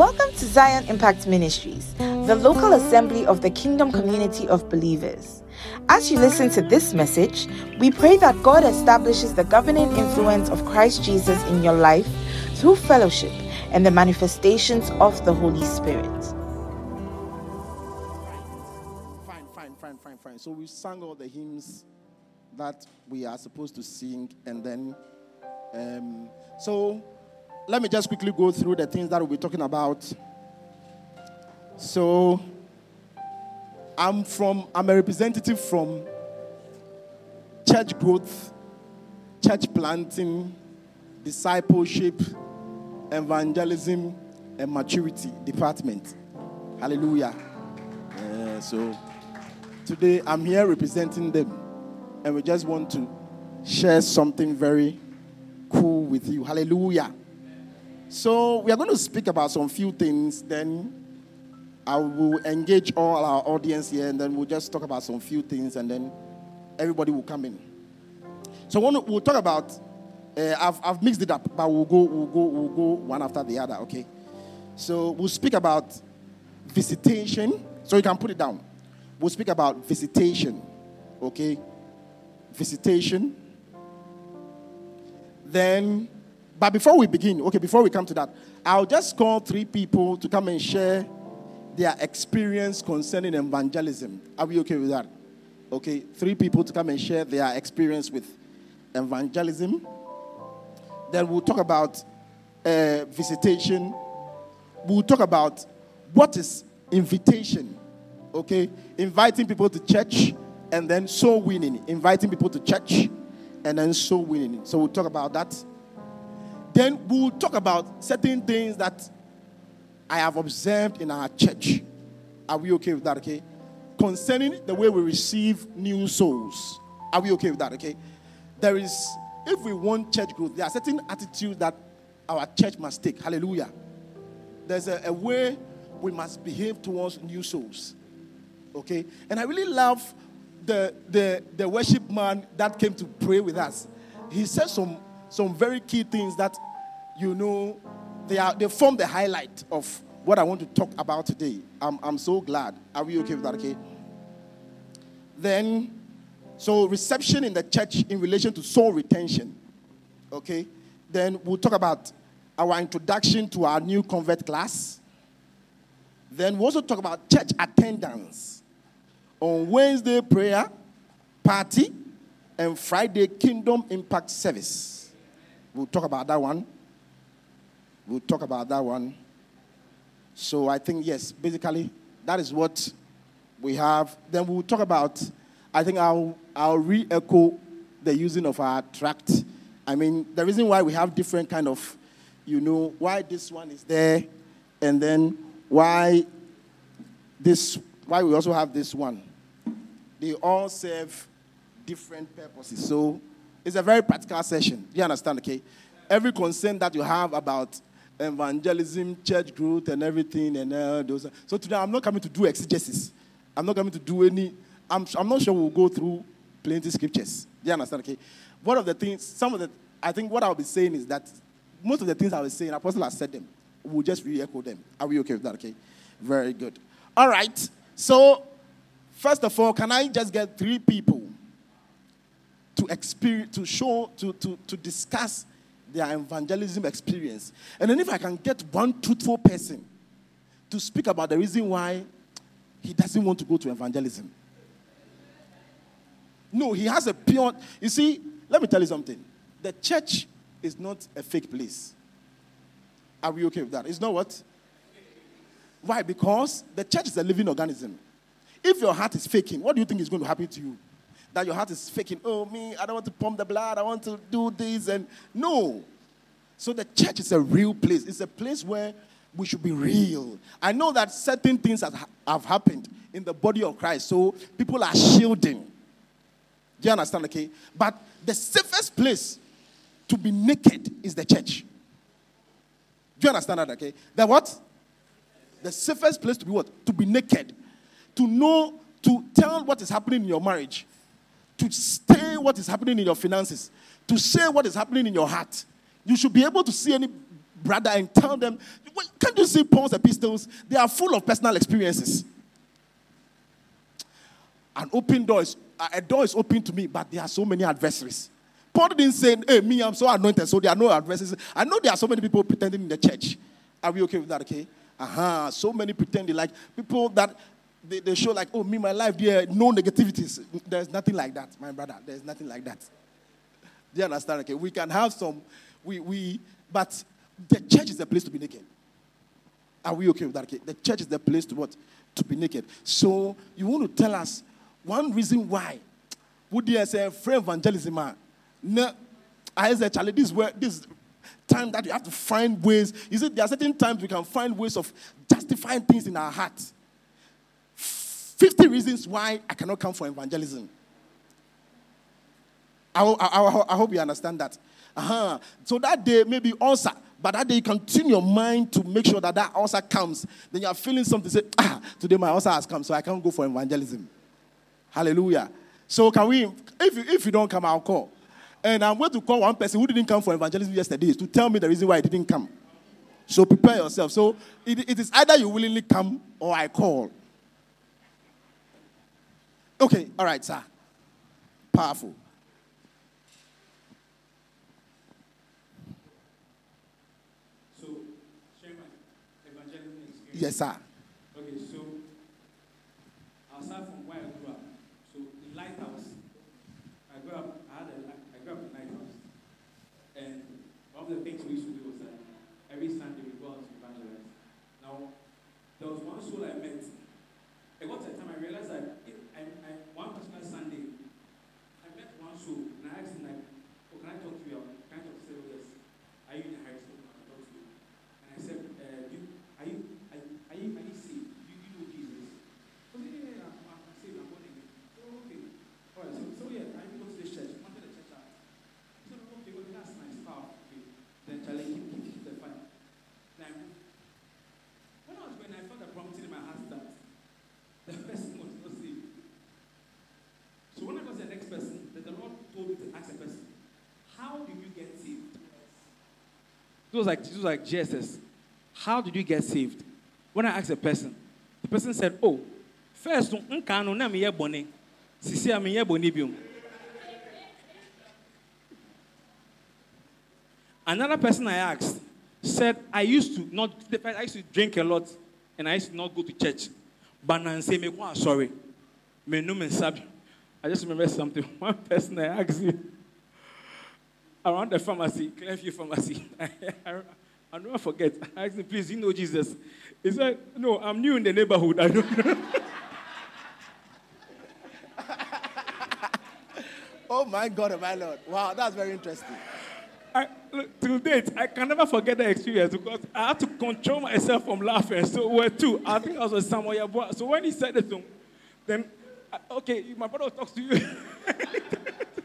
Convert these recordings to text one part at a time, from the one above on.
Welcome to Zion Impact Ministries, the local assembly of the kingdom community of believers. As you listen to this message, we pray that God establishes the governing influence of Christ Jesus in your life through fellowship and the manifestations of the Holy Spirit. Fine, fine, fine, fine, fine. So we sang all the hymns that we are supposed to sing, and then, um, so let me just quickly go through the things that we'll be talking about. So, I'm from, I'm a representative from church growth, church planting, discipleship, evangelism, and maturity department. Hallelujah. So, today I'm here representing them, and we just want to share something very cool with you. Hallelujah. So we are going to speak about some few things. Then I will engage all our audience here, and then we'll just talk about some few things, and then everybody will come in. So we'll, talk about. Uh, I've, I've mixed it up, but we'll go, we'll go, we'll go one after the other. Okay. So we'll speak about visitation. So you can put it down. We'll speak about visitation. Okay. Visitation. Then but before we begin, okay, before we come to that, I'll just call three people to come and share their experience concerning evangelism. Are we okay with that? Okay, three people to come and share their experience with evangelism. Then we'll talk about uh, visitation. We'll talk about what is invitation. Okay, inviting people to church and then soul winning. Inviting people to church and then soul winning. So we'll talk about that. Then we'll talk about certain things that I have observed in our church. Are we okay with that? Okay. Concerning the way we receive new souls. Are we okay with that? Okay. There is, if we want church growth, there are certain attitudes that our church must take. Hallelujah. There's a, a way we must behave towards new souls. Okay. And I really love the, the, the worship man that came to pray with us. He said some some very key things that you know they are they form the highlight of what I want to talk about today. I'm, I'm so glad. Are we okay with that? Okay. Then, so reception in the church in relation to soul retention. Okay. Then we'll talk about our introduction to our new convert class. Then we'll also talk about church attendance on Wednesday prayer, party, and Friday kingdom impact service. We'll talk about that one. We'll talk about that one. So I think, yes, basically, that is what we have. Then we'll talk about, I think I'll, I'll re echo the using of our tract. I mean, the reason why we have different kind of, you know, why this one is there, and then why this, why we also have this one. They all serve different purposes. So it's a very practical session. You understand? Okay. Every concern that you have about evangelism, church growth, and everything, and uh, those. So today I'm not coming to do exegesis. I'm not coming to do any. I'm, I'm not sure we'll go through plenty scriptures. You understand? Okay. One of the things, some of the, I think what I'll be saying is that most of the things I was saying, Apostle has said them. We'll just re-echo them. Are we okay with that? Okay. Very good. All right. So, first of all, can I just get three people to experience, to show, to, to, to discuss their evangelism experience. And then if I can get one truthful person to speak about the reason why he doesn't want to go to evangelism. No, he has a pure. You see, let me tell you something. The church is not a fake place. Are we okay with that? It's not what? Why? Because the church is a living organism. If your heart is faking, what do you think is going to happen to you? That your heart is faking. Oh, me, I don't want to pump the blood. I want to do this. And no. So the church is a real place. It's a place where we should be real. I know that certain things have, have happened in the body of Christ. So people are shielding. Do you understand? Okay. But the safest place to be naked is the church. Do you understand that? Okay. The what? The safest place to be what? To be naked. To know, to tell what is happening in your marriage to say what is happening in your finances, to say what is happening in your heart. You should be able to see any brother and tell them, can't you see Paul's epistles? They are full of personal experiences. An open door is, a door is open to me, but there are so many adversaries. Paul didn't say, hey, me, I'm so anointed, so there are no adversaries. I know there are so many people pretending in the church. Are we okay with that, okay? Uh-huh. So many pretending, like people that they, they show like, oh, me, my life, there no negativities. There's nothing like that, my brother. There's nothing like that. Do you understand? Okay, we can have some, we, we, but the church is the place to be naked. Are we okay with that? Okay, the church is the place to what? To be naked. So you want to tell us one reason why would you say free evangelism? Man? No, I say, Charlie, this where this time that you have to find ways. Is it there are certain times we can find ways of justifying things in our heart? 50 reasons why I cannot come for evangelism. I, I, I hope you understand that. Uh-huh. So that day, maybe ulcer, but that day you can tune your mind to make sure that that ulcer comes. Then you are feeling something, say, ah, today my ulcer has come, so I can't go for evangelism. Hallelujah. So can we, if you, if you don't come, I'll call. And I'm going to call one person who didn't come for evangelism yesterday to tell me the reason why he didn't come. So prepare yourself. So it, it is either you willingly come or I call. Okay, all right, sir. Powerful. So, share my experience. Yes, sir. Okay, so aside from where I grew up, so in Lighthouse, I grew up. I had a, I grew up in Lighthouse, and one of the things we used to do was that every Sunday we go out to evangelize. Now, there was one soul I met. It got to a time I realized that it, I, I, one particular Sunday, I met one soul, and I asked him like, "Oh, can I talk to you? Can I talk to you?" He "Oh, yes." Are you the high school? I can talk to you. And I said, uh, do you, are you are, you- are you are you saved? Do you, you know Jesus? Oh, yeah, yeah, yeah, I'm, I'm saved. I'm born again. Oh, okay. All right. So, so yeah, I go to this church. I wanted the church out. So okay, well, that's nice. Powerful. Okay. Then Charlie, keep, keep, keep the fire. Now, when I was going, I felt a prompting in my heart that the person was not saved. So when I got to the next person, then the Lord told me to ask the person, "How did you get saved?" It was like it was like Jesus. How did you get saved? When I asked the person, the person said, "Oh, first nka no na me ye. Sisi a me ye bone. Another person I asked said, "I used to not. I used to drink a lot, and I used to not go to church. But now say me sorry, me no me. I just remember something. One person I asked you around the pharmacy, Clearview Pharmacy. I, never forget. I asked him, please, you know Jesus? He said, no, I'm new in the neighborhood. I don't know. Oh my God, oh my Lord. Wow, that's very interesting. I, look, till date, I can never forget that experience because I had to control myself from laughing. So we're two. I think I was with Samuel Yabua. So when he said it to him, then, okay, my brother talks to you.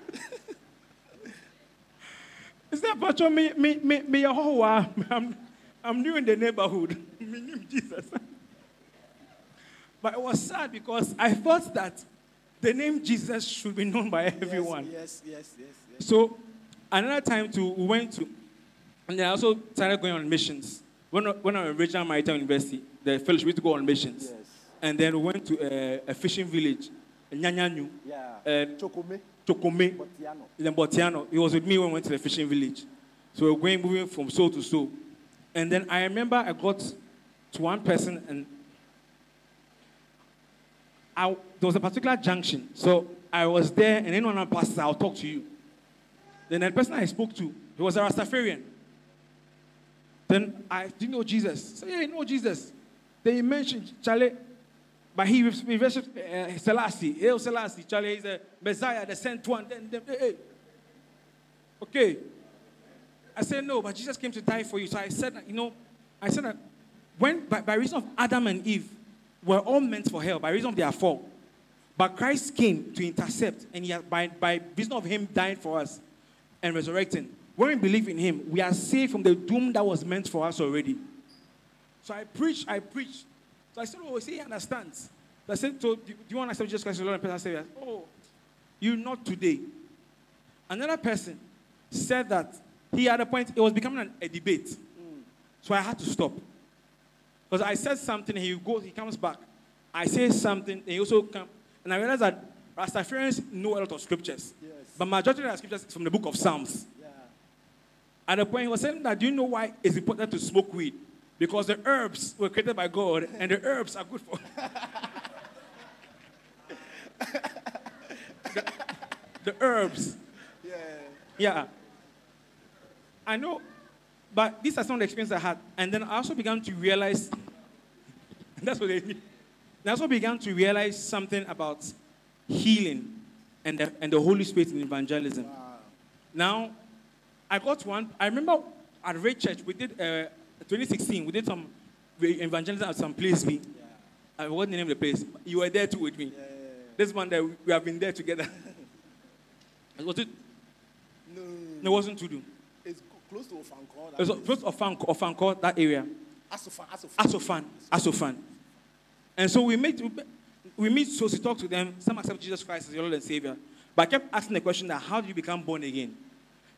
Is that Pacho, me, me, me, me, Yehowa? I'm, I'm new in the neighborhood. Me name Jesus. But it was sad because I thought that the name Jesus should be known by everyone. Yes, yes, yes, yes. So another time too, we went to, and then I also started going on missions. When, I- when I was in Regional Maritime University, the fellowship we used to go on missions. Yes. And then we went to a, a fishing village, Nyanyanyu, Yeah. and Chokome, Chokome, Bortianor. in Bortianor. He was with me when we went to the fishing village. So we were going, moving from soul to soul. And then I remember I got to one person and I, there was a particular junction. So I was there, and anyone that passes, I'll talk to you. Then the person I spoke to, he was a Rastafarian. Then I didn't know Jesus. So yeah, I know Jesus. Then he mentioned Charlie, but he worshipped uh, Selassie. Hail Selassie. Charlie is a Messiah, the sent one. Then, then hey, okay. I said no, but Jesus came to die for you. So I said, you know, I said that when by, by reason of Adam and Eve, were all meant for hell by reason of their fall. But Christ came to intercept, and he by, by reason of him dying for us and resurrecting, when we believe in him, we are saved from the doom that was meant for us already. So I preach, I preach. So I said, Oh, see, he understands. So I said, So do, do you want to accept Jesus Christ as Lord and personal Savior? Oh, you not today. Another person said that he had a point, it was becoming an, a debate. So I had to stop. Because I said something, he goes, he comes back. I say something, and he also comes. And I realized that Rastafarians know a lot of scriptures. Yes. But majority of the scriptures is from the book of Psalms. Yeah. At the point he was saying that, do you know why it's important to smoke weed? Because the herbs were created by God, and the herbs are good for. the, the herbs. Yeah. Yeah. I know, but these are some of the experiences I had. And then I also began to realize that's what they need. I also began to realize something about healing and the, and the Holy Spirit in evangelism. Now, I got one. I remember at Ray Church, we did, uh, 2016, we did some evangelism at some place. B. I forgot the name of the place. You were there too with me. This one that we have been there together. was it? No. No, it wasn't to do. It's close to Ofankor. It was close to Ofan- Ofankor, that area. Asofan. Asofan. Asofan. Asofan. And so we meet, we meet, so we talk to them. Some accept Jesus Christ as your Lord and Savior. But I kept asking the question that how do you become born again?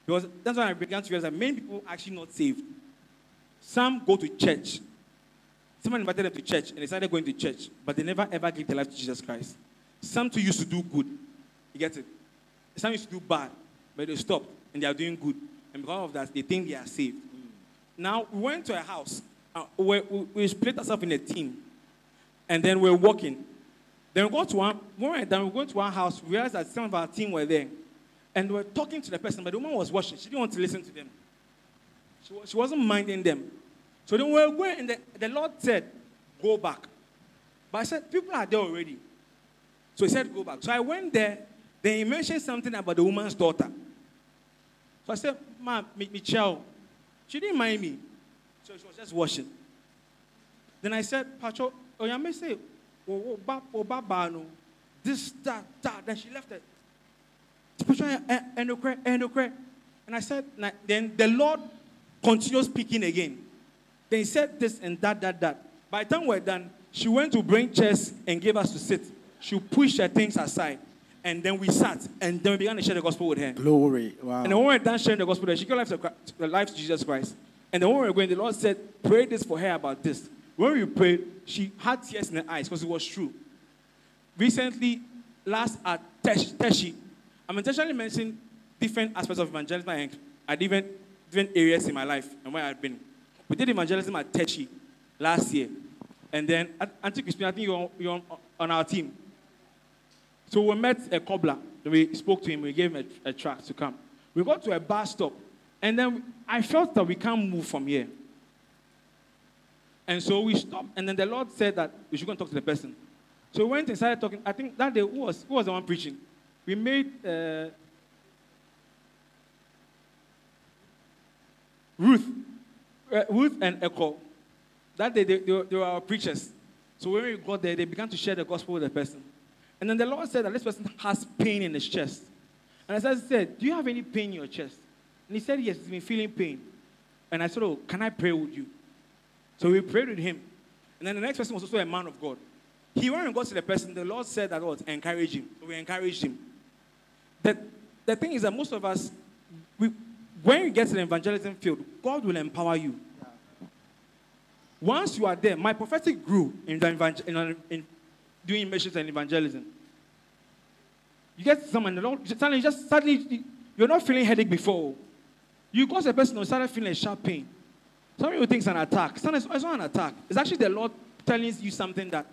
Because that's when I began to realize that many people are actually not saved. Some go to church. Someone invited them to church and they started going to church, but they never ever gave their life to Jesus Christ. Some too used to do good. You get it? Some used to do bad, but they stopped and they are doing good. And because of that, they think they are saved. Now, we went to a house. Uh, we, we, we split ourselves in a team. And then we're walking. Then we go to one, when we're done, we go to one house. We realized that some of our team were there. And we were talking to the person, but the woman was watching. She didn't want to listen to them. She, wa- she wasn't minding them. So then we were going, and the, the Lord said, Go back. But I said, People are there already. So he said, Go back. So I went there. Then he mentioned something about the woman's daughter. So I said, Ma, me, me chow. She didn't mind me. So she was just watching. Then I said, Pacho, oh, may say, oh, oh, ba, oh, ba, ba, no. This, that, that. Then she left it. And I said, then the Lord continued speaking again. Then he said this and that, that, that. By the time we're done, she went to bring chairs and gave us to sit. She pushed her things aside. And then we sat. And then we began to share the gospel with her. Glory. Wow. And the when we were done sharing the gospel, she gave life to, the life to Jesus Christ. And then when we were going, the Lord said, Pray this for her about this. When we prayed, she had tears in her eyes because it was true. Recently, last at Tesh, Teshie, I'm intentionally mentioning different aspects of evangelism and at different, different areas in my life and where I've been. We did evangelism at Teshie last year. And then, Auntie Crispin, I think you're, on- you're on, our team. So we met a cobbler. We spoke to him. We gave him a, a to come. We got to a bus stop. And then I felt that we can't move from here. And so we stopped. And then the Lord said that we should go and talk to the person. So we went and started talking. I think that day, who was, who was the one preaching? We made uh, Ruth. Uh, Ruth and Echo. That day, they, they, were, they were our preachers. So when we got there, they began to share the gospel with the person. And then the Lord said that this person has pain in his chest. And I said, Do you have any pain in your chest? And he said, Yes, he's been feeling pain. And I said, Oh, can I pray with you? So we prayed with him. And then the next person was also a man of God. He went and got to the person. The Lord said that what? Encourage him. So we encouraged him. The, the thing is that most of us, we, when you get to the evangelism field, God will empower you. Once you are there, my prophetic grew in, the in, in doing missions and evangelism. You get someone, the Lord suddenly just suddenly you're not feeling headache before. You got a person who started feeling a sharp pain. Some people think it's an attack. Sometimes it's not an attack. It's actually the Lord telling you something that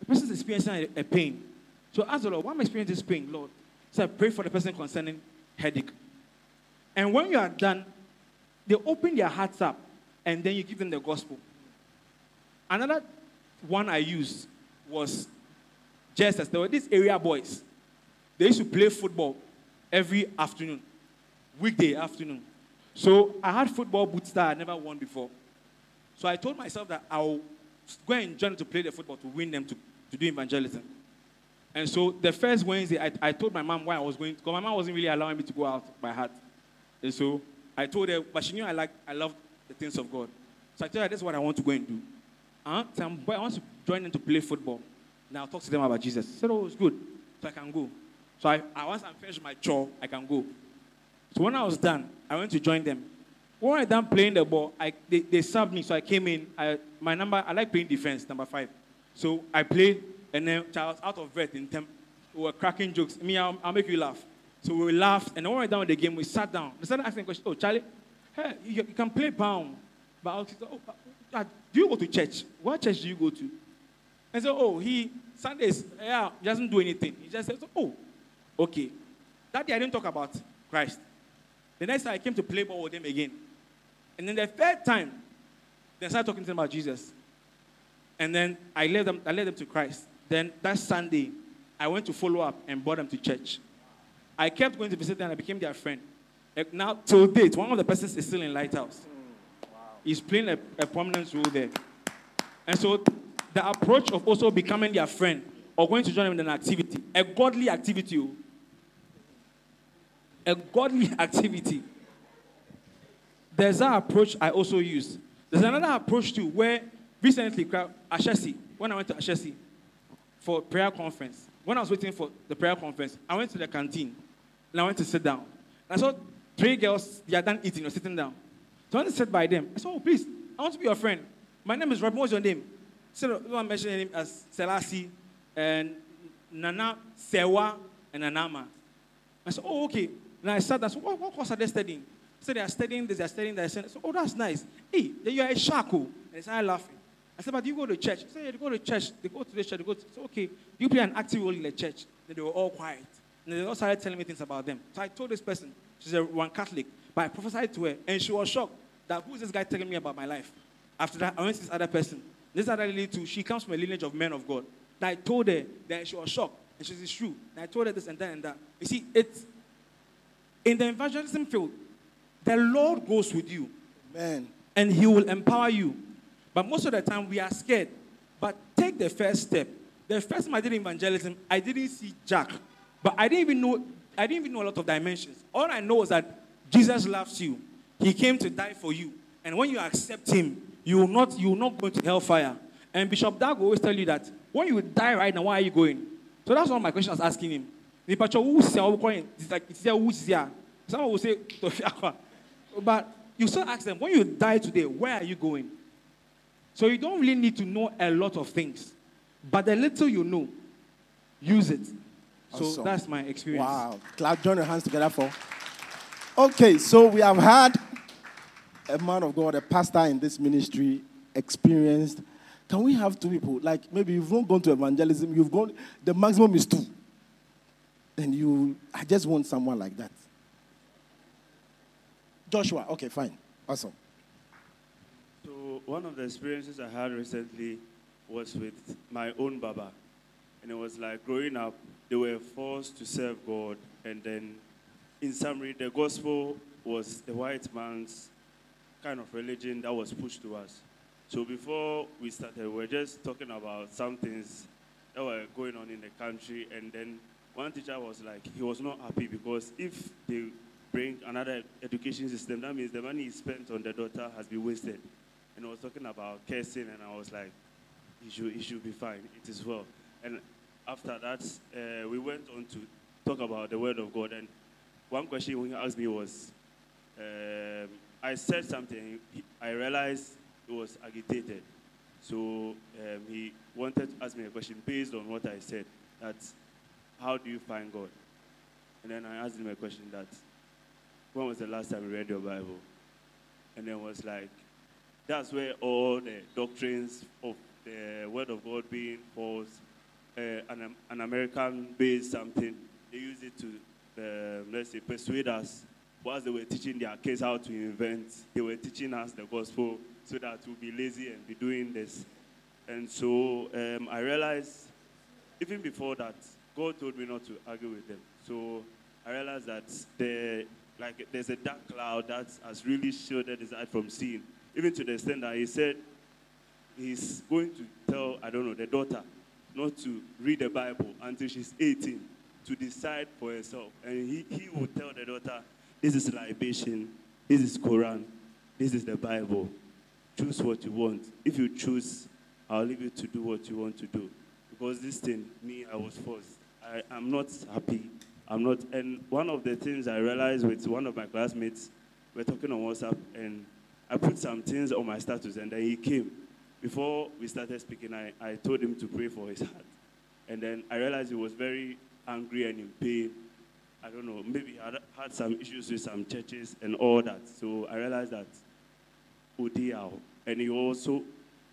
the person is experiencing a, a pain. So ask the Lord, why am I experiencing this pain, Lord? So I pray for the person concerning headache. And when you are done, they open their hearts up and then you give them the gospel. Another one I used was just as there were these area boys. They used to play football every afternoon, weekday afternoon. So I had football boots that I never won before. So I told myself that I'll go and join to play the football to win them to, to do evangelism. And so the first Wednesday, I, I told my mom why I was going, because my mom wasn't really allowing me to go out by heart. And so I told her, but she knew I like I loved the things of God. So I told her, this is what I want to go and do. Uh, some boy, I want to join them to play football. Now I'll talk to them about Jesus. She said, oh, it's good. So I can go. So I, I once I'm finished my chore, I can go. So when I was done, I went to join them. when I done playing the ball, I, they, they me, so I came in. I, my number, I like playing defense, number five. So I played, and then I was out of breath in temp. We were cracking jokes. Me, I'll, I'll make you laugh. So we laughed, and when we were done with the game, we sat down. They started asking questions. Oh, Charlie, hey, you, you can play pound, but I was, oh, uh, do you go to church? What church do you go to? And so, oh, he Sundays, yeah, he doesn't do anything. He just says, oh, okay. That day I didn't talk about Christ. The next time I came to play ball with him again. And then the third time, they started talking to them about Jesus. And then I led them, I led them to Christ. Then that Sunday, I went to follow up and brought them to church. I kept going to visit them and I became their friend. Like now, till date, one of the persons is still in Lighthouse. Wow. He's playing a, a prominent role there. And so the approach of also becoming their friend or going to join them in an activity, a godly activity, oh. a godly activity. There's that approach I also use. There's another approach too, where recently, Ashesi, when I went to Ashesi for prayer conference, when I was waiting for the prayer conference, I went to the canteen and I went to sit down. And I saw three girls, they are done eating or sitting down. So I went to sit by them. I said, Oh, please, I want to be your friend. My name is Robin. What's your name? So I'm mentioning him as Selassie and Nana Sewa and Nanama. I said, Oh, okay. And I said, That's what, what course are they studying? So they are studying this, they are studying that. I said, Oh, that's nice. Hey, you are a shaku. And oh. they started laughing. I said, but you go to church? He said, yeah, they go to church. They go to the church. They go to, said, okay, you play an active role in the church. Then they were all quiet. And they all started telling me things about them. So I told this person, she's a one Catholic, but I prophesied to her, and she was shocked that who is this guy telling me about my life? After that, I went to this other person. This other lady too, she comes from a lineage of men of God. And I told her that she was shocked. And she said, it's true. And I told her this and that and that. You see, it's in the evangelism field, the Lord goes with you. Amen. And He will empower you. But most of the time we are scared. But take the first step. The first time I did evangelism, I didn't see Jack. But I didn't even know I didn't even know a lot of dimensions. All I know is that Jesus loves you. He came to die for you. And when you accept him, you will not you will not go to hellfire. And Bishop Dag always tell you that when you die right now, why are you going? So that's one of my questions I was asking him. It's like it's who's here. Someone will say, but you still ask them, when you die today, where are you going? So you don't really need to know a lot of things. But the little you know, use it. So that's my experience. Wow. Clap, join your hands together for. Okay, so we have had a man of God, a pastor in this ministry, experienced. Can we have two people? Like maybe you've not gone to evangelism, you've gone, the maximum is two. And you, I just want someone like that. Joshua, okay, fine. Awesome So, one of the experiences I had recently was with my own Baba. And it was like growing up, they were forced to serve God. And then, in summary, the gospel was the white man's kind of religion that was pushed to us. So before we started, we were just talking about some things that were going on in the country. And then one teacher was like, he was not happy because if they bring another education system, that means the money he spent on the daughter has been wasted and I was talking about cursing, and I was like, "It should, it should be fine. It is well." And after that, uh, we went on to talk about the Word of God. And one question he asked me was, um, I said something. I realized it was agitated. So um, he wanted to ask me a question based on what I said. That, how do you find God? And then I asked him a question that, when was the last time you read your Bible? And then was like, that's where all the doctrines of the Word of God being false, uh, an, an American-based something, they use it to, uh, let's say, persuade us. Whilst they were teaching their kids how to invent, they were teaching us the gospel so that we'll be lazy and be doing this. And so um, I realized, even before that, God told me not to argue with them. So I realized that the, like, there's a dark cloud that has really shielded his eye from seeing even to the extent that he said he's going to tell, I don't know, the daughter not to read the Bible until she's 18 to decide for herself. And he, he will tell the daughter, this is libation, this is Quran, this is the Bible. Choose what you want. If you choose, I'll leave you to do what you want to do. Because this thing, me, I was forced. I, I'm not happy. I'm not. And one of the things I realized with one of my classmates we're talking on WhatsApp, and I put some things on my status, and then he came. Before we started speaking, I, I told him to pray for his heart. And then I realized he was very angry and in pain. I don't know, maybe he had had some issues with some churches and all that. So I realized that Odiao. And he also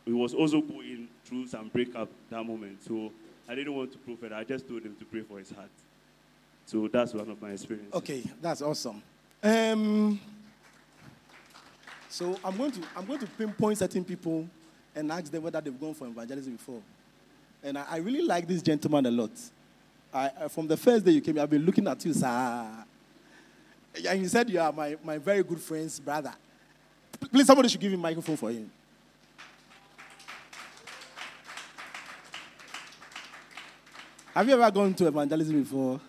he was also going through some breakup that moment. So I didn't want to prove it. I just told him to pray for his heart. So that's one of my experiences. Okay, that's awesome. Um, so I'm going to I'm going to pinpoint certain people and ask them whether they've gone for evangelism before. And I, I really like this gentleman a lot. I, I- from the first day you came, I've been looking at you, sir. And you said you are my, my very good friend's brother. Please, somebody should give him a microphone for him. Have you ever gone to evangelism before?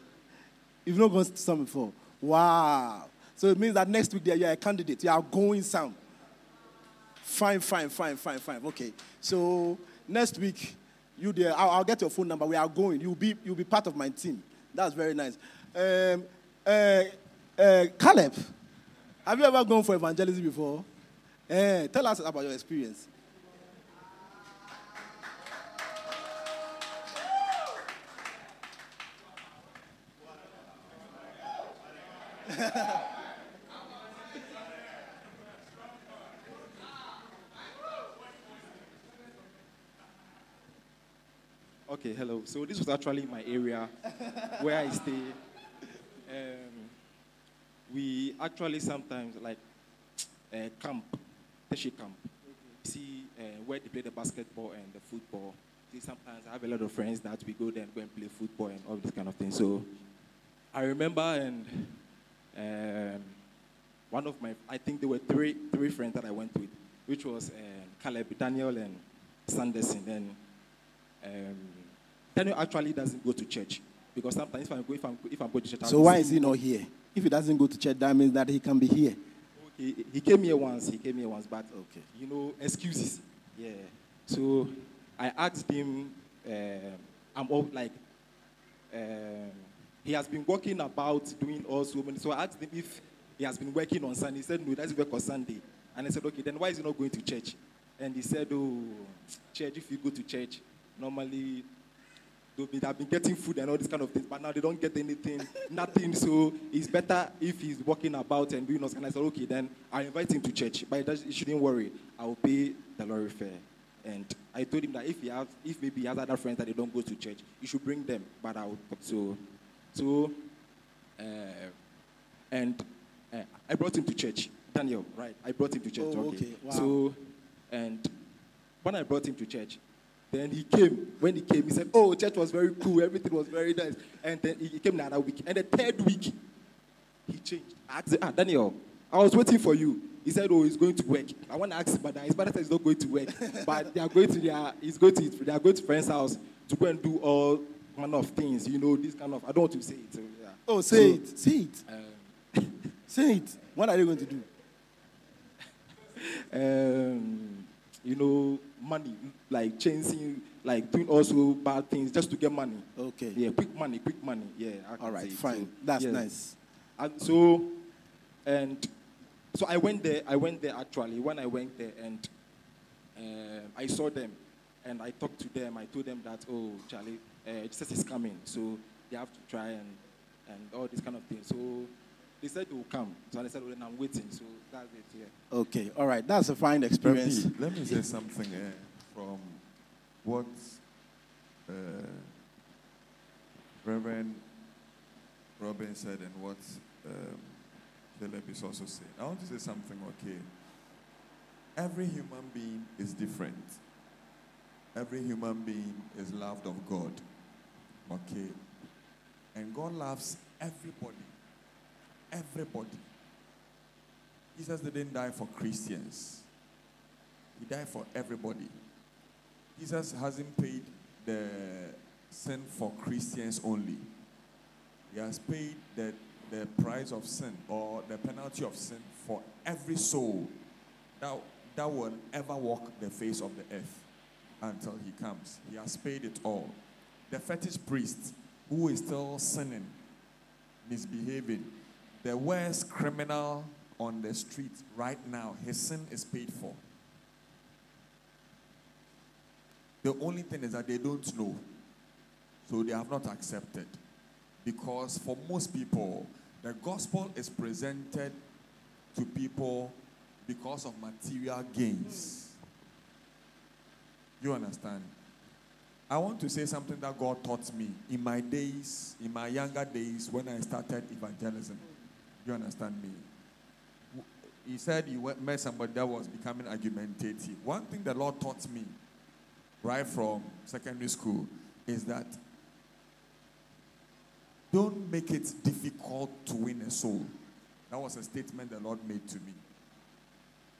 You've not gone to some before. Wow. So it means that next week there you are a candidate. You are going some. Fine, fine, fine, fine, fine. Okay. So next week, you there. I'll, I'll get your phone number. We are going. You'll be you'll be part of my team. That's very nice. Um, uh, uh, Caleb, have you ever gone for evangelism before? Eh, tell us about your experience. Okay, hello. So this was actually my area where I stay. Um, we actually sometimes like uh, camp, Teshie camp. See uh, where they play the basketball and the football. See, sometimes I have a lot of friends that we go there and go and play football and all this kind of thing. So I remember and um, one of my, I think there were three three friends that I went with, which was um, Caleb, Daniel, and Sanderson. And um, Daniel actually doesn't go to church because sometimes if I'm go, if I'm if I'm going to church, So why is he not here? If he doesn't go to church, that means that he can be here. He, he came here once. He came here once, but Okay. you know excuses. Yeah. So I asked him. Um, I'm all like. Um, he has been working about doing all so many. So I asked him if he has been working on Sunday. He said no, doesn't work on Sunday. And I said okay, then why is he not going to church? And he said oh, church. If you go to church, normally they've been getting food and all these kind of things, but now they don't get anything, nothing. So it's better if he's walking about and doing us. And I said, okay, then I invite him to church, but he, shouldn't worry. I will pay the lorry fare. And I told him that if he has, if maybe he has other friends that they don't go to church, he should bring them. But I would, so, so, uh, and uh, I brought him to church. Daniel, right? I brought him to church. Oh, okay. Wow. So, and when I brought him to church, then he came. When he came, he said, "Oh, church was very cool. Everything was very nice." And then he came another week. And the third week, he changed. I asked him, "Ah, Daniel, I was waiting for you." He said, "Oh, he's going to work." I want to ask him, but his brother said he's not going to work. but they are going to their, he's going to, they are going to friend's house to go and do all manner of things. You know, this kind of. I don't want to say it. So, yeah. Oh, say So, it. Say it. um, Say it. What are you going to do? um, you know, money, like chasing, like doing also bad things just to get money. Okay. Yeah, quick money, quick money. Yeah. All right, fine. So, That's yeah. nice. And so, and so I went there. I went there actually. When I went there and um, I saw them, and I talked to them. I told them that, oh, Charlie, uh, Jesus is coming, so they have to try and and all this kind of thing. So they said they will come. So I said, well, then I'm waiting. So that's it. Yeah. Okay. All right. That's a fine experience. Rafi, let me say something eh, from what uh, Reverend Robin said and what um, Caleb is also saying. I want to say something, okay? Every human being is different. Every human being is loved of God, okay? And God loves everybody. Everybody. Jesus didn't die for Christians. He died for everybody. Jesus hasn't paid the sin for Christians only. He has paid the, the price of sin or the penalty of sin for every soul that, that will ever walk the face of the earth until he comes. He has paid it all. The fetish priest who is still sinning, misbehaving, the worst criminal on the street right now, his sin is paid for. The only thing is that they don't know. So they have not accepted. Because for most people, the gospel is presented to people because of material gains. You understand? I want to say something that God taught me in my days, in my younger days when I started evangelism. You understand me? He said he met somebody that was becoming argumentative. One thing the Lord taught me right from secondary school is that don't make it difficult to win a soul. That was a statement the Lord made to me.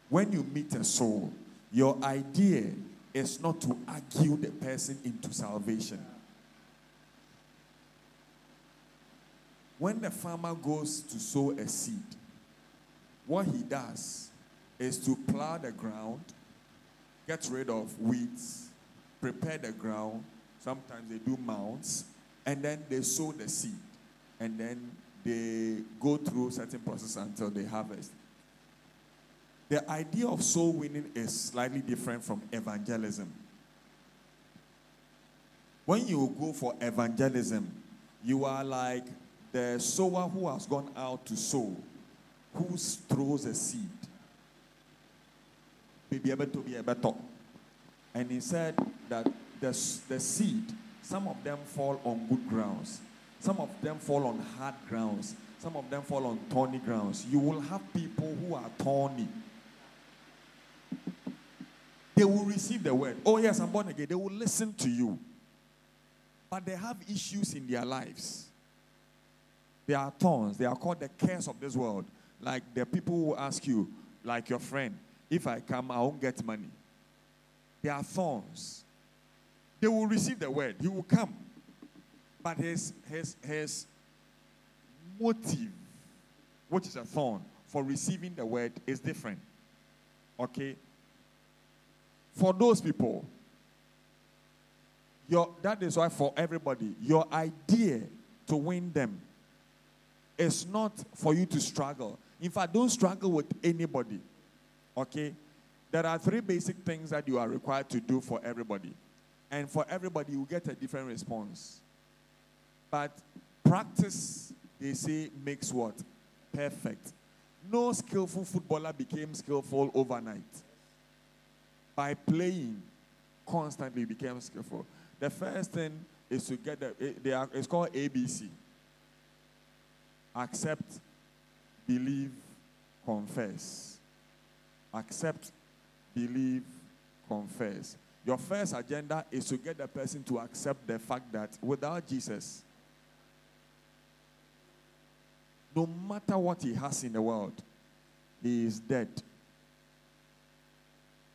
When you meet a soul, your idea is not to argue the person into salvation. When the farmer goes to sow a seed, what he does is to plow the ground, get rid of weeds, prepare the ground. Sometimes they do mounds, and then they sow the seed, and then they go through certain process until they harvest. The idea of soul winning is slightly different from evangelism. When you go for evangelism, you are like the sower who has gone out to sow, who throws a seed. May be able to be able to. And he said that the, the seed, some of them fall on good grounds, some of them fall on hard grounds, some of them fall on thorny grounds. You will have people who are thorny they will receive the word. Oh, yes, I'm born again. They will listen to you. But they have issues in their lives. They are thorns. They are called the cares of this world. Like the people who ask you, like your friend, if I come, I won't get money. They are thorns. They will receive the word. He will come. But his, his, his motive, which is a thorn, for receiving the word is different. Okay? For those people, your, that is why for everybody, your idea to win them is not for you to struggle. In fact, don't struggle with anybody. Okay? There are three basic things that you are required to do for everybody. And for everybody, you get a different response. But practice, they say, makes what? Perfect. No skillful footballer became skillful overnight by playing constantly became skillful. The first thing is to get the, eh, they are, it's called ABC. Accept, believe, confess. Accept, believe, confess. Your first agenda is to get the person to accept the fact that without Jesus, no matter what he has in the world, he is dead.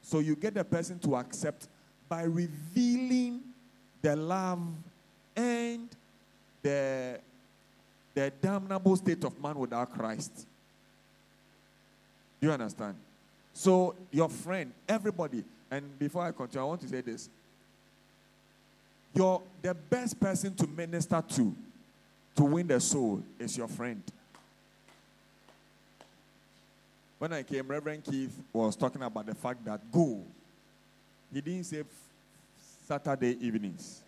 So you get the person to accept by revealing the love and the, the damnable state of man without Christ. Do you understand? So your friend, everybody, and before I continue, I want to say this. Your the best person to minister to to win the soul is your friend. When I came, Reverend Keith was talking about the fact that go. He didn't say Saturday evenings.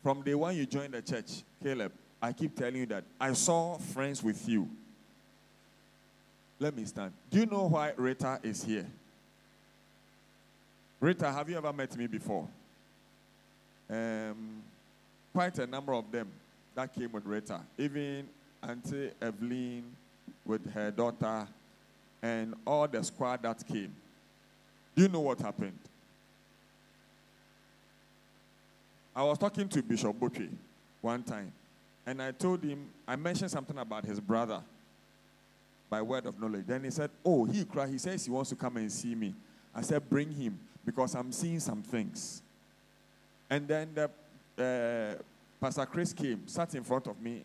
From day one you joined the church, Caleb, I keep telling you that I saw friends with you. Let me stand. Do you know why Rita is here? Rita, have you ever met me before? Um, quite a number of them that came with Rita. Even Auntie Evelyn with her daughter and all the squad that came. Do you know what happened? I was talking to Bishop Butchie one time, and I told him, I mentioned something about his brother by word of knowledge. Then he said, Oh, he cried. He says he wants to come and see me. I said, Bring him because I'm seeing some things. And then the, uh, Pastor Chris came, sat in front of me.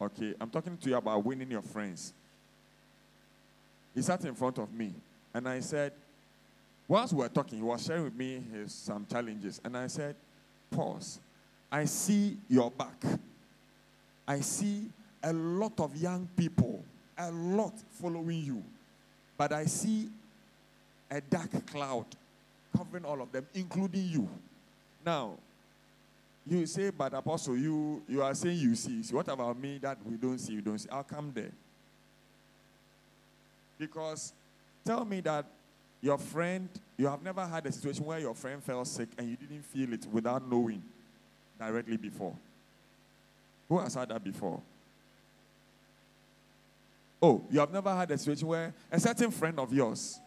Okay, I'm talking to you about winning your friends. He sat in front of me, and I said, whilst we were talking, he was sharing with me his some challenges, and I said, pause. I see your back. I see a lot of young people, a lot following you, but I see a dark cloud covering all of them, including you. Now, you say, but Apostle, you, you are saying you see. So what about me that we don't see, you don't see? I'll come there. Because tell me that your friend, you have never had a situation where your friend fell sick and you didn't feel it without knowing directly before. Who has had that before? Oh, you have never had a situation where a certain friend of yours,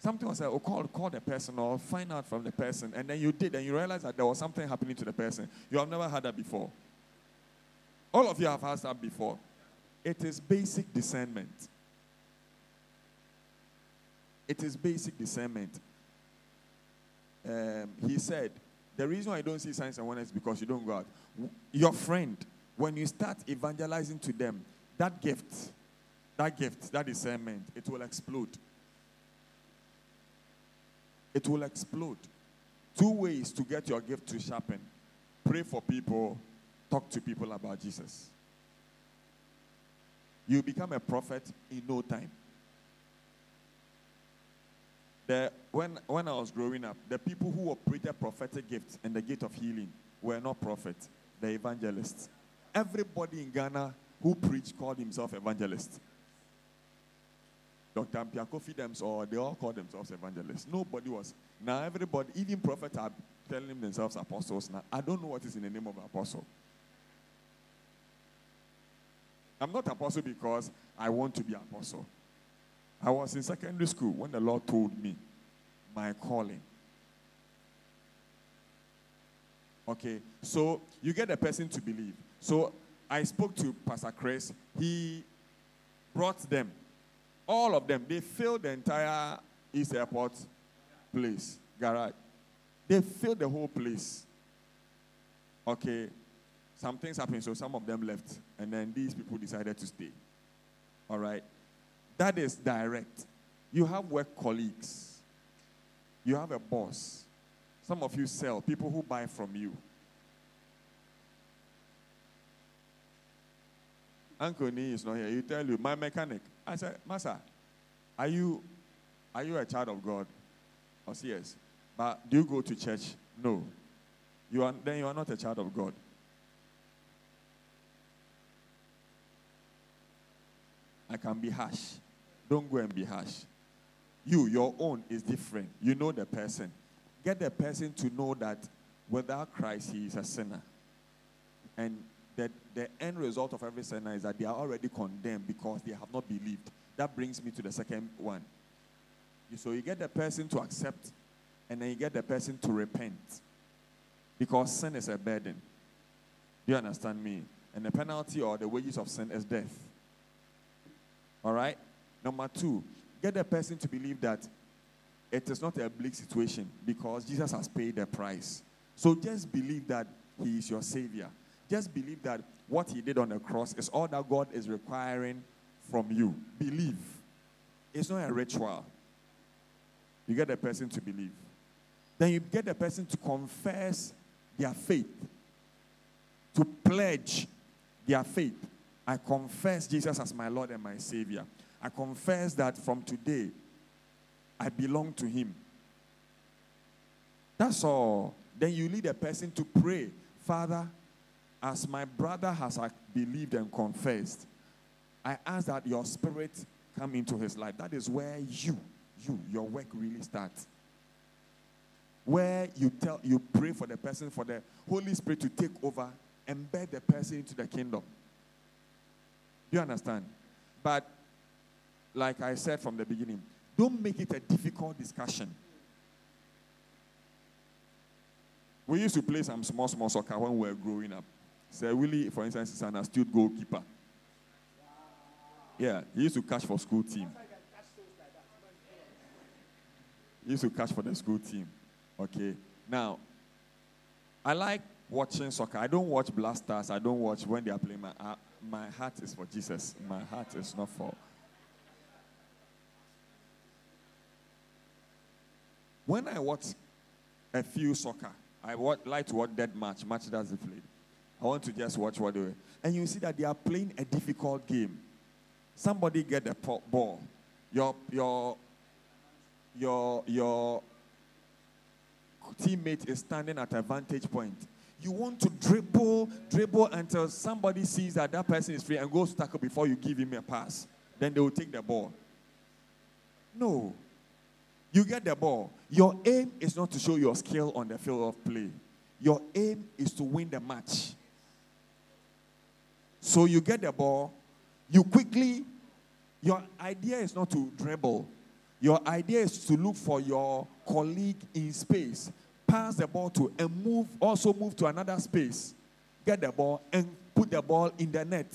something was like, oh, call, call the person or find out from the person, and then you did, and you realized that there was something happening to the person. You have never had that before. All of you have had that before. It is basic discernment. It is basic discernment. Um, he said, the reason I don't see signs and wonders is because you don't go out. Your friend, when you start evangelizing to them, that gift, that gift, that discernment, it will explode. It will explode. Two ways to get your gift to sharpen pray for people, talk to people about Jesus. You become a prophet in no time. The, when, when I was growing up, the people who operated prophetic gifts and the gift of healing were not prophets, the evangelists. Everybody in Ghana who preached called himself evangelist. Dr. Ampiako themselves, or they all called themselves evangelists. Nobody was. Now everybody, even prophets are telling themselves apostles. Now I don't know what is in the name of apostle. I'm not apostle because I want to be apostle. I was in secondary school when the Lord told me my calling. Okay, so you get a person to believe. So I spoke to Pastor Chris. He brought them, all of them. They filled the entire East Airport place, garage. They filled the whole place. Okay, some things happened, so some of them left, and then these people decided to stay. All right, that is direct. You have work colleagues, you have a boss. Some of you sell people who buy from you. Uncle Nee is not here. He tell you, my mechanic. I said, Master, are you are you a child of God? I said, yes. But do you go to church? No. You are then you are not a child of God. I can be harsh. Don't go and be harsh. You, your own is different. You know the person. Get the person to know that without Christ, he is a sinner. And that the end result of every sinner is that they are already condemned because they have not believed. That brings me to the second one. So you get the person to accept, and then you get the person to repent. Because sin is a burden. Do you understand me? And the penalty or the wages of sin is death. All right? Number two, get the person to believe that it is not a bleak situation because Jesus has paid the price. So just believe that He is your Savior. Just believe that what He did on the cross is all that God is requiring from you. Believe. It's not a ritual. You get the person to believe. Then you get the person to confess their faith, to pledge their faith. I confess Jesus as my Lord and my Savior. I confess that from today, I belong to Him. That's all. Then you lead a person to pray, Father, as my brother has believed and confessed, I ask that your spirit come into his life. That is where you, you, your work really starts. Where you tell, you pray for the person, for the Holy Spirit to take over, embed the person into the kingdom. Do you understand? But like I said from the beginning, don't make it a difficult discussion. We used to play some small, small soccer when we were growing up. Sir Willie, for instance, is an astute goalkeeper. Yeah, he used to catch for school team. He used to catch for the school team. Okay. Now, I like watching soccer. I don't watch Black Stars. I don't watch when they are playing. My, uh, my heart is for Jesus. My heart is not for. When I watch a few soccer, I watch, like to watch that match, match that's played. I want to just watch what they were. And you see that they are playing a difficult game. somebody get the ball. Your your your your teammate is standing at a vantage point. You want to dribble, dribble until somebody sees that that person is free and goes to tackle before you give him a pass. Then they will take the ball. No. You get the ball. Your aim is not to show your skill on the field of play. Your aim is to win the match. So you get the ball, you quickly, your idea is not to dribble. Your idea is to look for your colleague in space, pass the ball to, and move, also move to another space. Get the ball and put the ball in the net.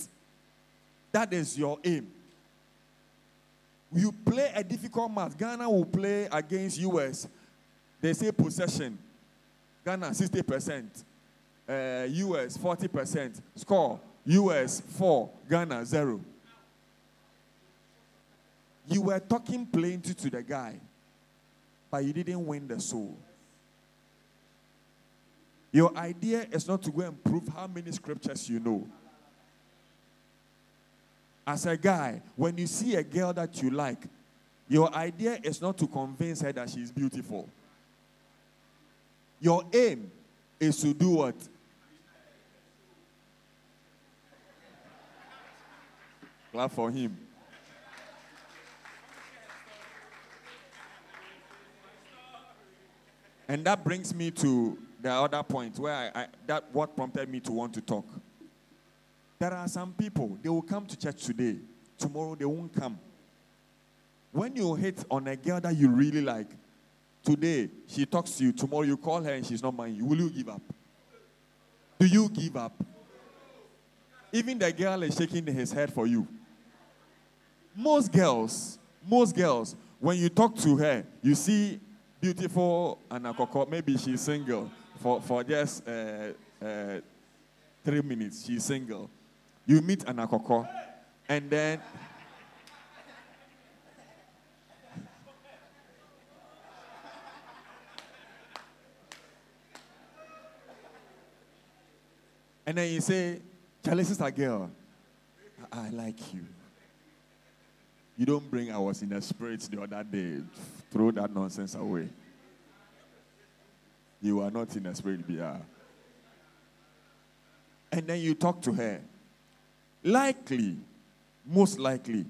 That is your aim. You play a difficult match. Ghana will play against US. They say possession. Ghana 60%. Uh, US 40%. Score US 4, Ghana 0. You were talking plenty to the guy, but you didn't win the soul. Your idea is not to go and prove how many scriptures you know. As a guy, when you see a girl that you like, your idea is not to convince her that she's beautiful. Your aim is to do what? Clap for him. And that brings me to the other point where I, I, that what prompted me to want to talk. There are some people, they will come to church today, tomorrow they won't come. When you hit on a girl that you really like, today she talks to you, tomorrow you call her and she's not mine, will you give up? Do you give up? Even the girl is shaking his head for you. Most girls, most girls, when you talk to her, you see beautiful Anakoko, maybe she's single for, for just uh, uh, three minutes, she's single. You meet Anakoko, and then and then you say, Charlie, sister girl, I, I like you. You don't bring I was in the spirit the other day. Throw that nonsense away. You are not in the spirit, BR. And then you talk to her. Likely, most likely,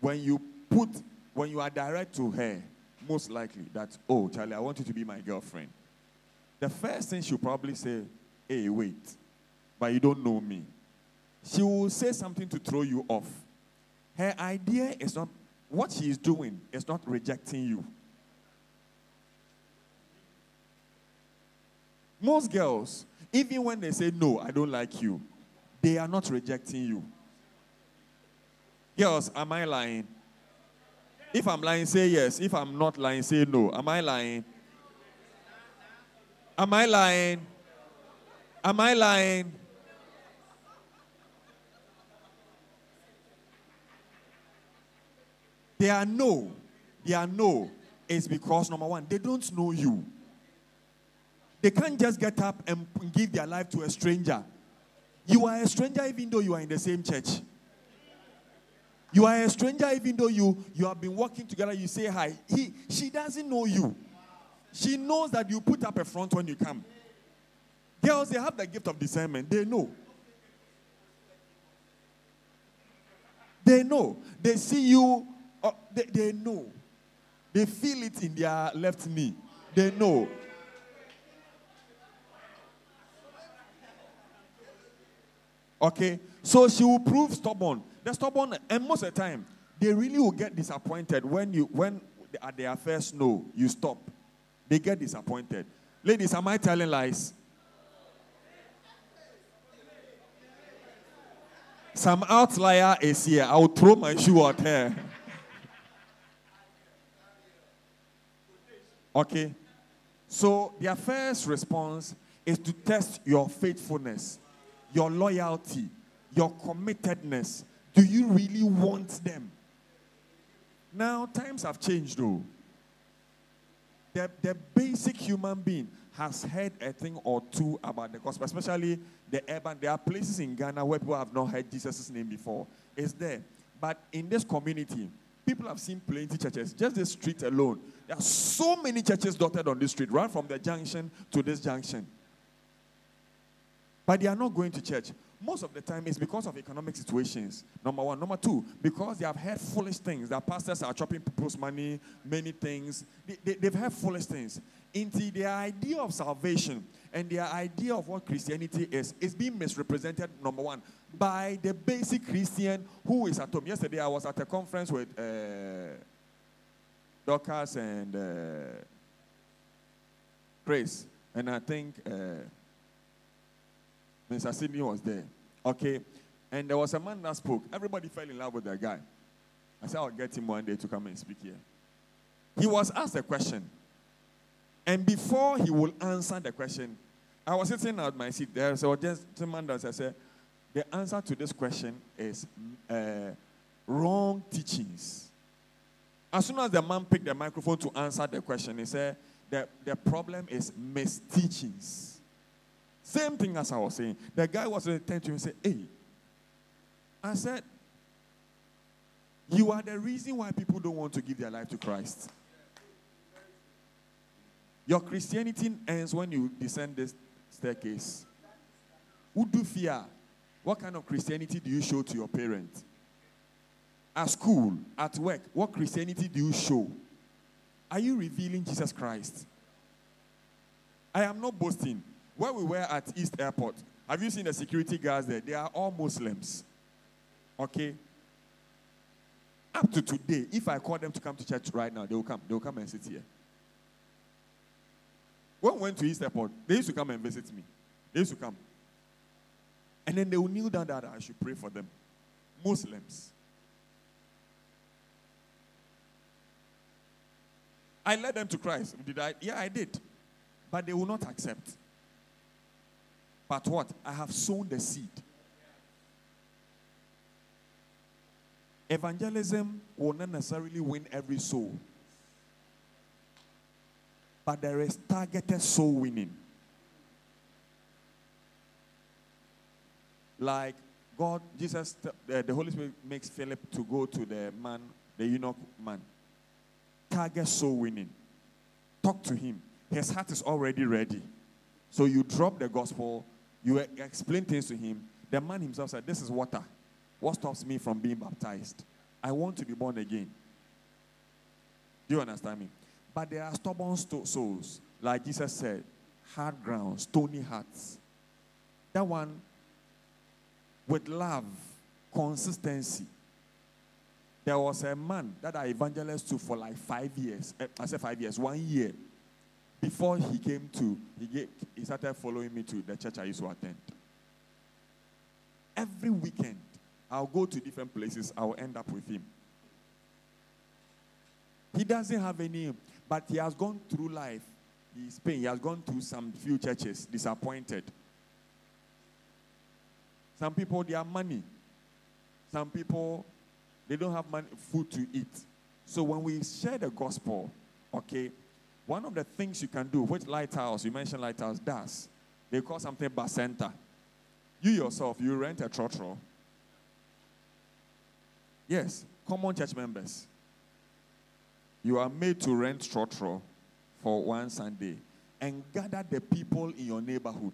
when you put, when you are direct to her, most likely that, oh, Charlie, I want you to be my girlfriend. The first thing she'll probably say, hey, wait, but you don't know me. She will say something to throw you off. Her idea is not, what she is doing is not rejecting you. Most girls, even when they say, no, I don't like you, they are not rejecting you. Girls, am I lying? If I'm lying, say yes. If I'm not lying, say no. Am I lying? Am I lying? Am I lying? They are no. They are no. It's because, number one, they don't know you. They can't just get up and give their life to a stranger. You are a stranger even though you are in the same church. You are a stranger even though you, you have been working together, you say hi. He, she doesn't know you. She knows that you put up a front when you come. Girls, they have the gift of discernment. They know. They know. They see you. Uh, they, they know. They feel it in their left knee. They know. Okay? So she will prove stubborn. The stubborn, and most of the time, they really will get disappointed when you when at their first no, you stop. They get disappointed. Ladies, am I telling lies? Some outlier is here. I will throw my shoe at her. Okay? So their first response is to test your faithfulness, your loyalty, your committedness. Do you really want them? Now, times have changed though. The, the basic human being has heard a thing or two about the gospel, especially the urban. There are places in Ghana where people have not heard Jesus' name before. It's there. But in this community, people have seen plenty churches. Just the street alone, there are so many churches dotted on this street, right from the junction to this junction. But they are not going to church. Most of the time, it's because of economic situations. Number one. Number two, because they have heard foolish things. Their pastors are chopping people's money, many things. They, they, have heard foolish things. Into their idea of salvation and their idea of what Christianity is, is being misrepresented, number one, by the basic Christian who is at home. Yesterday, I was at a conference with uh, Dorcas and uh, Grace. And I think. Uh, Mr. Sidney was there. Okay. And there was a man that spoke. Everybody fell in love with that guy. I said, I'll get him one day to come and speak here. He was asked a question. And before he will answer the question, I was sitting at my seat there. So just gentleman that I said, the answer to this question is uh, wrong teachings. As soon as the man picked the microphone to answer the question, he said, the, the problem is misteachings. Same thing as I was saying. The guy was attending to and said, Hey, I said, You are the reason why people don't want to give their life to Christ. Your Christianity ends when you descend this staircase. Who do fear? What kind of Christianity do you show to your parents? At school, at work, what Christianity do you show? Are you revealing Jesus Christ? I am not boasting. Where we were at East Airport, have you seen the security guards there? They are all Muslims. Okay? Up to today, if I call them to come to church right now, they will come. They will come and sit here. When we went to East Airport, they used to come and visit me. They used to come. And then they will kneel down that I should pray for them. Muslims. I led them to Christ. Did I? Yeah, I did. But they will not accept. But what? I have sown the seed. Evangelism will not necessarily win every soul. But there is targeted soul winning. Like God, Jesus, the Holy Spirit makes Philip to go to the man, the eunuch man. Target soul winning. Talk to him. His heart is already ready. So you drop the gospel you explain things to him. The man himself said, This is water. What stops me from being baptized? I want to be born again. Do you understand me? But there are stubborn souls, like Jesus said, hard ground, stony hearts. That one, with love, consistency. There was a man that I evangelized to for like five years. Eh, I said five years, one year before he came to, he, he started following me to the church I used to attend. Every weekend, I'll go to different places, I'll end up with him. He doesn't have any, but he has gone through life. He's paying, he has gone through some few churches, disappointed. Some people, they have money. Some people, they don't have money, food to eat. So when we share the gospel, okay, one of the things you can do, which Lighthouse, you mentioned Lighthouse, does, they call something Bacenta. You yourself, you rent a trotro. Yes, common church members. You are made to rent trotro for one Sunday and gather the people in your neighborhood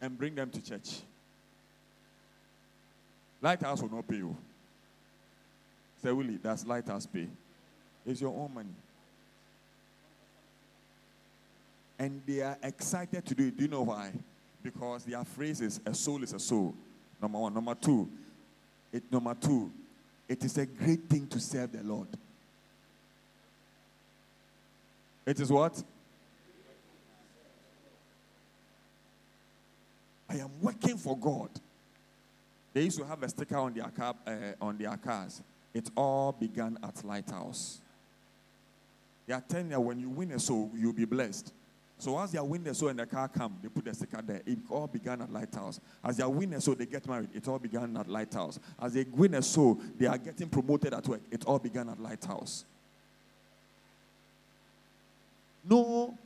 and bring them to church. Lighthouse will not pay you. Say, Willie, that's Lighthouse pay. It's your own money. And they are excited to do it. Do you know why? Because their phrase is a soul is a soul. Number one. Number two, it number two, it is a great thing to serve the Lord. It is what? I am working for God. They used to have a sticker on their car, uh, on their cars. It all began at Lighthouse. They are telling you when you win a soul, you'll be blessed. So as their witness so and the car come, they put the sticker there. It all began at Lighthouse. As their witness so they get married, it all began at Lighthouse. As they witness so they are getting promoted at work, it all began at Lighthouse. No,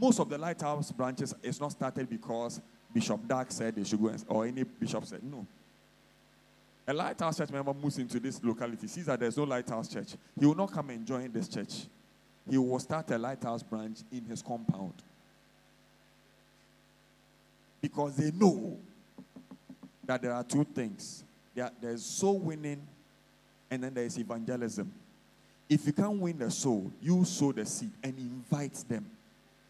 most of the Lighthouse branches is not started because Bishop Dag said they should go, or any bishop said no. A lighthouse church member moves into this locality, sees that there's no lighthouse church. He will not come and join this church. He will start a lighthouse branch in his compound. Because they know that there are two things there, there's soul winning, and then there's evangelism. If you can't win the soul, you sow the seed and invite them.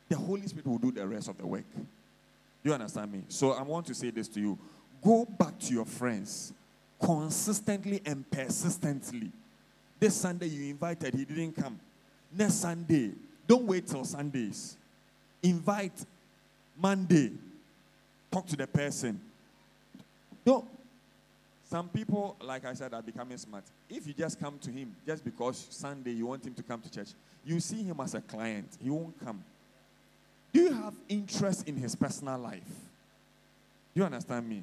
The Holy Spirit will do the rest of the work. Do you understand me? So I want to say this to you go back to your friends consistently and persistently. This Sunday you invited, he didn't come. Next Sunday, don't wait till Sundays. Invite Monday. Talk to the person. Don't. Some people, like I said, are becoming smart. If you just come to him just because Sunday you want him to come to church, you see him as a client, he won't come. Do you have interest in his personal life? Do you understand me?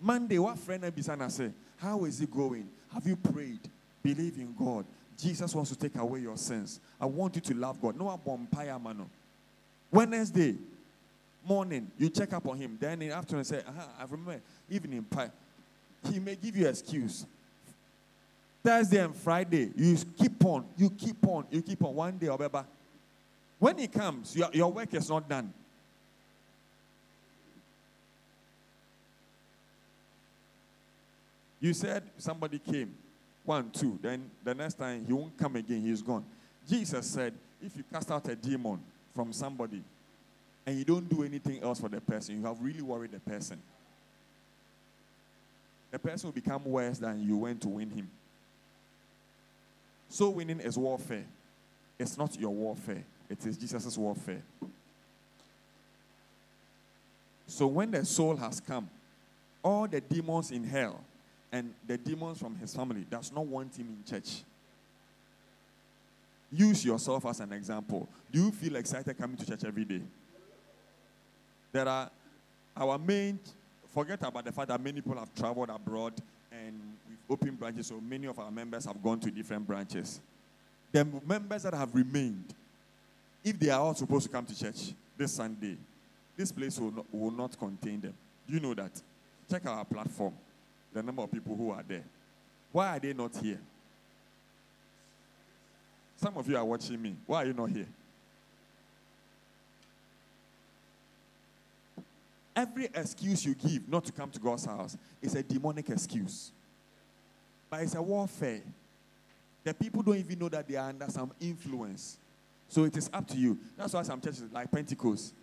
Monday, what friend Bisana say? How is it going? Have you prayed? Believe in God. Jesus wants to take away your sins. I want you to love God. No bonfire mano. Wednesday morning, you check up on him. Then in the afternoon, say, I remember evening pie. He may give you excuse. Thursday and Friday, you keep on, you keep on, you keep on. One day, Obeba. When he comes, your, your work is not done. You said somebody came, one, two, then the next time he won't come again, he's gone. Jesus said, if you cast out a demon from somebody and you don't do anything else for the person, you have really worried the person. The person will become worse than you went to win him. So winning is warfare. It's not your warfare, it is Jesus' warfare. So when the soul has come, all the demons in hell and the demons from his family does not want him in church. Use yourself as an example. Do you feel excited coming to church every day? There are our main, forget about the fact that many people have traveled abroad and we've opened branches, so many of our members have gone to different branches. The members that have remained, if they are all supposed to come to church this Sunday, this place will not, will not contain them. Do you know that? Check our platform the number of people who are there. Why are they not here? Some of you are watching me. Why are you not here? Every excuse you give not to come to God's house is a demonic excuse. But it's a warfare. The people don't even know that they are under some influence. So it is up to you. That's why some churches like Pentecost,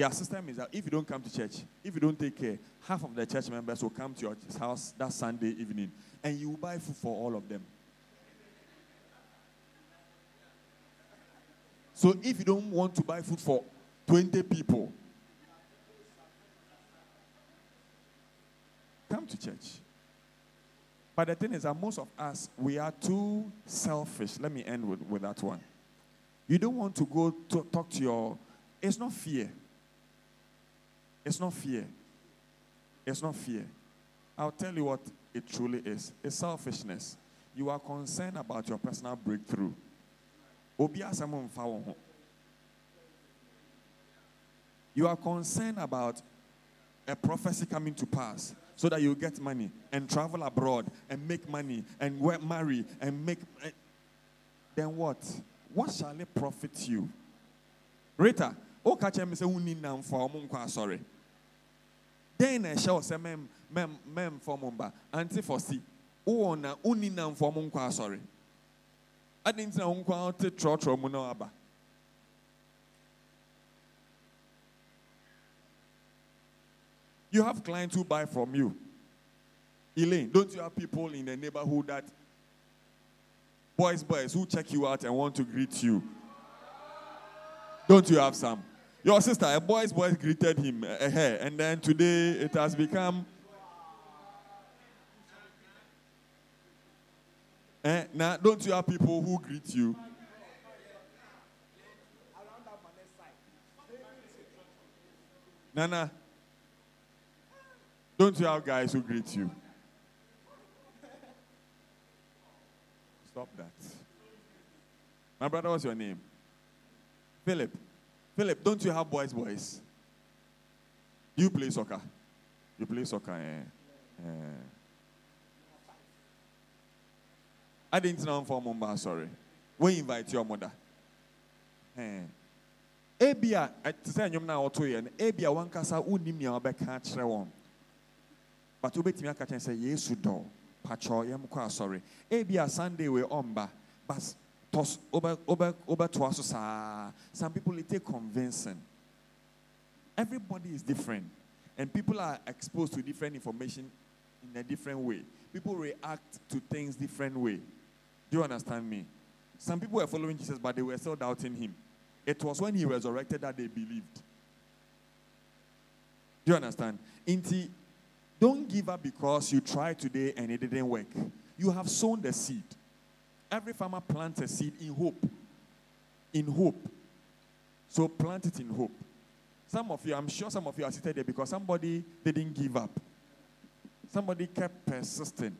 their system is that if you don't come to church, if you don't take care, half of the church members will come to your house that Sunday evening and you will buy food for all of them. So if you don't want to buy food for 20 people, come to church. But the thing is that most of us, we are too selfish. Let me end with, with that one. You don't want to go to talk to your, it's not fear. It's not fear. It's not fear. I'll tell you what it truly is it's selfishness. You are concerned about your personal breakthrough. You are concerned about a prophecy coming to pass so that you get money and travel abroad and make money and marry and make. Eh, then what? What shall it profit you? Rita, ka kyerɛ me sɛ wonni asɔre den na ɛhyɛ wɔ sɛ mɛm mɛm mɛmfɔ mo mba. Wowɔ na wonni asɔre wo ɔte trɔtrɔ mu na aba. You have clients who buy from you. Elaine, don't you have people in the neighborhood that boys, boys who check you out and want to greet you? Don't you have some? Your sister, a boy's boy greeted him, uh, her, and then today it has become. Eh, now, don't you have people who greet you? Nana, don't you have guys who greet you? Stop that. My brother, what's your name? Philip. Philip, don't you have boys' boys? You play soccer. You play soccer. Eh? Eh. I didn't know for Mumba, sorry. We invite your mother. Eh. Ebia, te sɛ nnwom no a wɔto yɛ no ebia wankasa wonnim nea wɔbɛka akyerɛ wɔn but wobɛtumi aka kyɛn sɛ yesu dɔ pakyɔ yɛm kɔ asɔre ebia sunday wei ɔmba but tos over, over, wobɛtoa so saa some people it take convincing. Everybody is different. And people are exposed to different information in a different way. People react to things different way. Do you understand me? Some people were following jesus but they were still doubting him. It was when he resurrected that they believed. Do you understand? Inti, don't give up because you tried today and it didn't work. You have sown the seed every farmer plants a seed in hope in hope so plant it in hope some of you, I'm sure some of you are seated there because somebody didn't give up. Somebody kept persisting,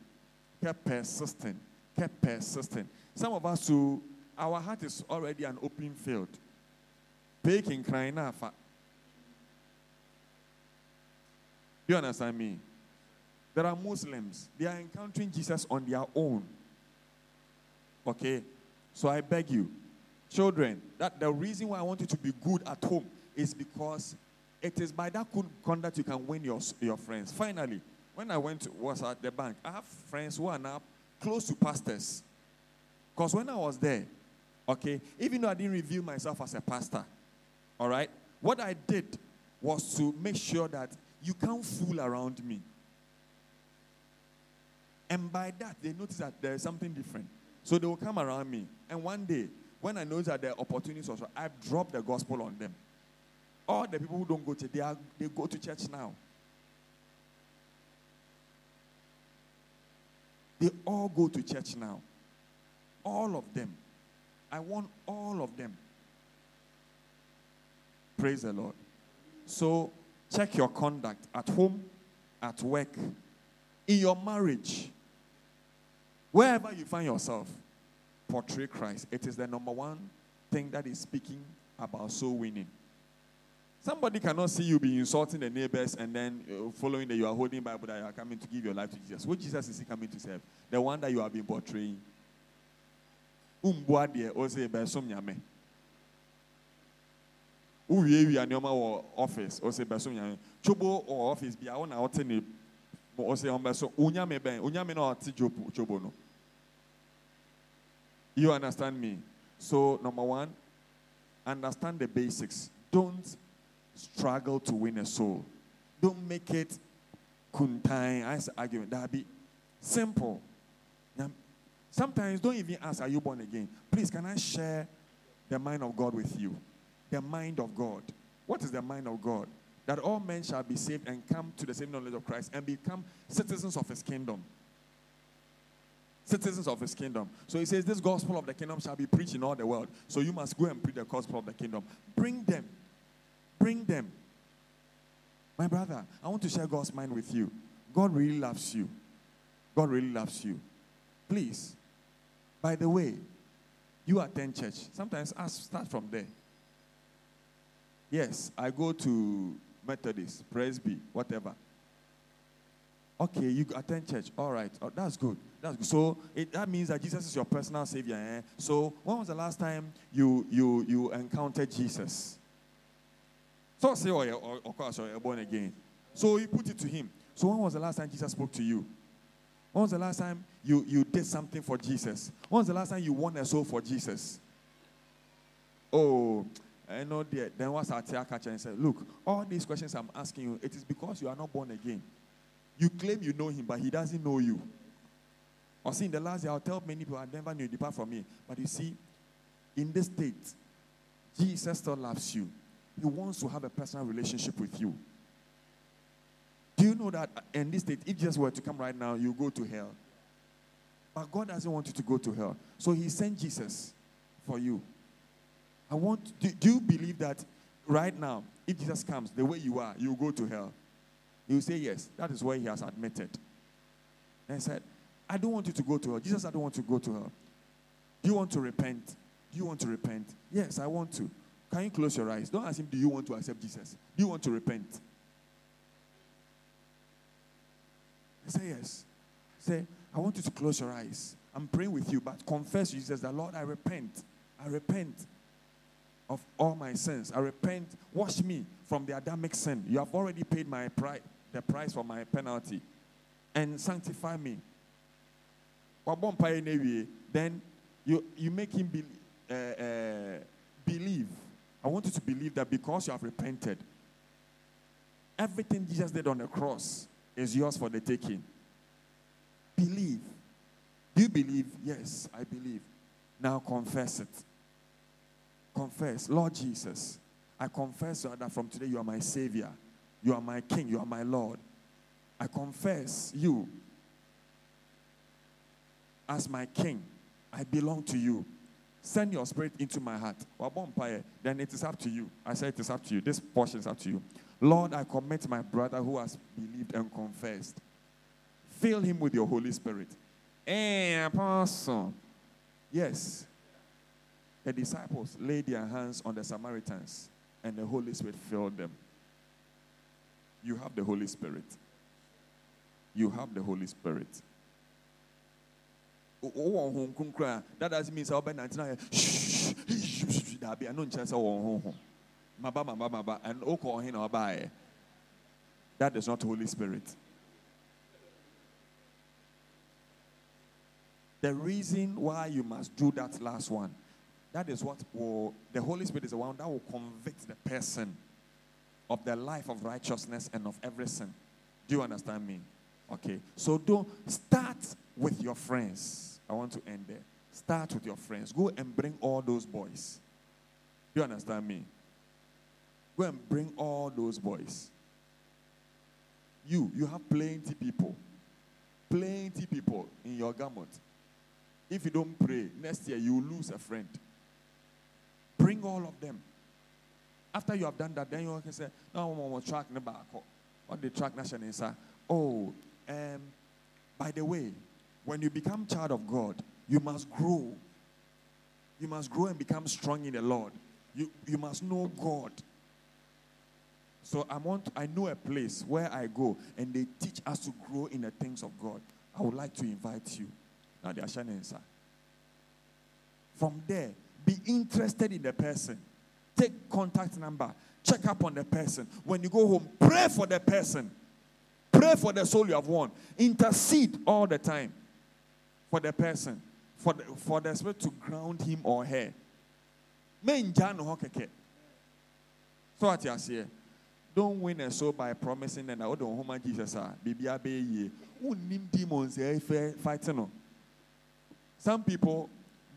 kept persisting, kept persisting. Some of us who our heart is already an open field. Baking crying. Do you understand me? There are Muslims, they are encountering Jesus on their own. Okay? So I beg you, children, that the reason why I want you to be good at home is because it is by that good conduct you can win your, your friends. Finally, when I went to, was at the bank, I have friends who are now close to pastors. Because when I was there, okay, even though I didn't reveal myself as a pastor, all right, what I did was to make sure that you can't fool around me. And by that, they notice that there is something different. So they will come around me. And one day, when I notice that there are opportunities also, I drop the gospel on them. All the people who don't go to they, are, they go to church now. They all go to church now. All of them. I want all of them. Praise the Lord. So check your conduct at home, at work, in your marriage, wherever you find yourself. Portray Christ. It is the number one thing that is speaking about soul winning. Somebody cannot see you be insulting the neighbors and then uh, following that you are holding Bible that you are coming to give your life to Jesus. Which Jesus is he coming to serve? The one that you have been portraying. Umbua deɛ ɔsɛ bɛsom nyame. Wowiewia nneɛma wɔ office ɔsɛ bɛsom nyame. Chobo wɔ office bi a wɔn na ɔte ne You understand me? So number one, understand the basics. Don't struggle to win a soul. Don't make it kuntai as argument. That be simple. Sometimes don't even ask, Are you born again? Please, can I share the mind of God with you? The mind of God. What is the mind of God? That all men shall be saved and come to the same knowledge of Christ and become citizens of his kingdom. Citizens of his kingdom. So he says, This gospel of the kingdom shall be preached in all the world. So you must go and preach the gospel of the kingdom. Bring them Bring them. My brother, I want to share God's mind with you. God really loves you. God really loves you. Please. By the way, you attend church. Sometimes ask, start from there. Yes, I go to Methodist, Presby, whatever. Okay, you attend church. All right. Oh, that's good. That's good. So it, that means that Jesus is your personal savior. Eh? So when was the last time you you you encountered Jesus? So say, oh, of course, you're born again. So he put it to him. So when was the last time Jesus spoke to you? When was the last time you, you did something for Jesus? When was the last time you won a soul for Jesus? Oh, I know that. Then what's our catcher and said, Look, all these questions I'm asking you, it is because you are not born again. You claim you know him, but he doesn't know you. Or see, in the last year, I'll tell many people I never knew, depart from me. But you see, in this state, Jesus still loves you. He wants to have a personal relationship with you. Do you know that in this state, if Jesus were to come right now, you go to hell? But God doesn't want you to go to hell. So He sent Jesus for you. I want, do, do you believe that right now, if Jesus comes the way you are, you go to hell? You say yes. That is where He has admitted. And He said, I don't want you to go to hell. Jesus, I don't want you to go to hell. Do you want to repent? Do you want to repent? Yes, I want to. Can you close your eyes? Don't ask him, Do you want to accept Jesus? Do you want to repent? Say yes. Say, I want you to close your eyes. I'm praying with you, but confess Jesus the Lord, I repent. I repent of all my sins. I repent. Wash me from the Adamic sin. You have already paid my price, the price for my penalty, and sanctify me. Then you, you make him be, uh, uh, believe. I want you to believe that because you have repented, everything Jesus did on the cross is yours for the taking. Believe. Do you believe? Yes, I believe. Now confess it. Confess, Lord Jesus, I confess that from today you are my Savior, you are my King, you are my Lord. I confess you as my King. I belong to you. Send your spirit into my heart. Then it is up to you. I say it is up to you. This portion is up to you. Lord, I commit my brother who has believed and confessed. Fill him with your Holy Spirit. Hey, eh, apostle. Yes. The disciples laid their hands on the Samaritans, and the Holy Spirit filled them. You have the Holy Spirit. You have the Holy Spirit. That doesn't mean oh, I'll be 99. I know oh, chance Maba, maba, maba, and hin eh. That is not Holy Spirit. The reason why you must do that last one, that is what will, the Holy Spirit is the one that will convict the person of the life of righteousness and of every sin. Do you understand me? Okay. So don't start with your friends. I want to end there. Start with your friends. Go and bring all those boys. Do you understand me? Go and bring all those boys. You, you have plenty people. Plenty people in your garment. If you don't pray, next year you lose a friend. Bring all of them. After you have done that, then you can say, No, one more track the back. What the track nation is, oh, um, by the way, when you become child of God, you must grow. You must grow and become strong in the Lord. You, you must know God. So I want I know a place where I go and they teach us to grow in the things of God. I would like to invite you. Now the shining From there, be interested in the person. Take contact number. Check up on the person. When you go home, pray for the person. Pray for the soul you have won. Intercede all the time for the person. For the, for the spirit to ground him or her. So what you say? Don't win a soul by promising and I don't home Jesus ah, are. Bibi abe ye. demons eh, eh, fighting. Some people,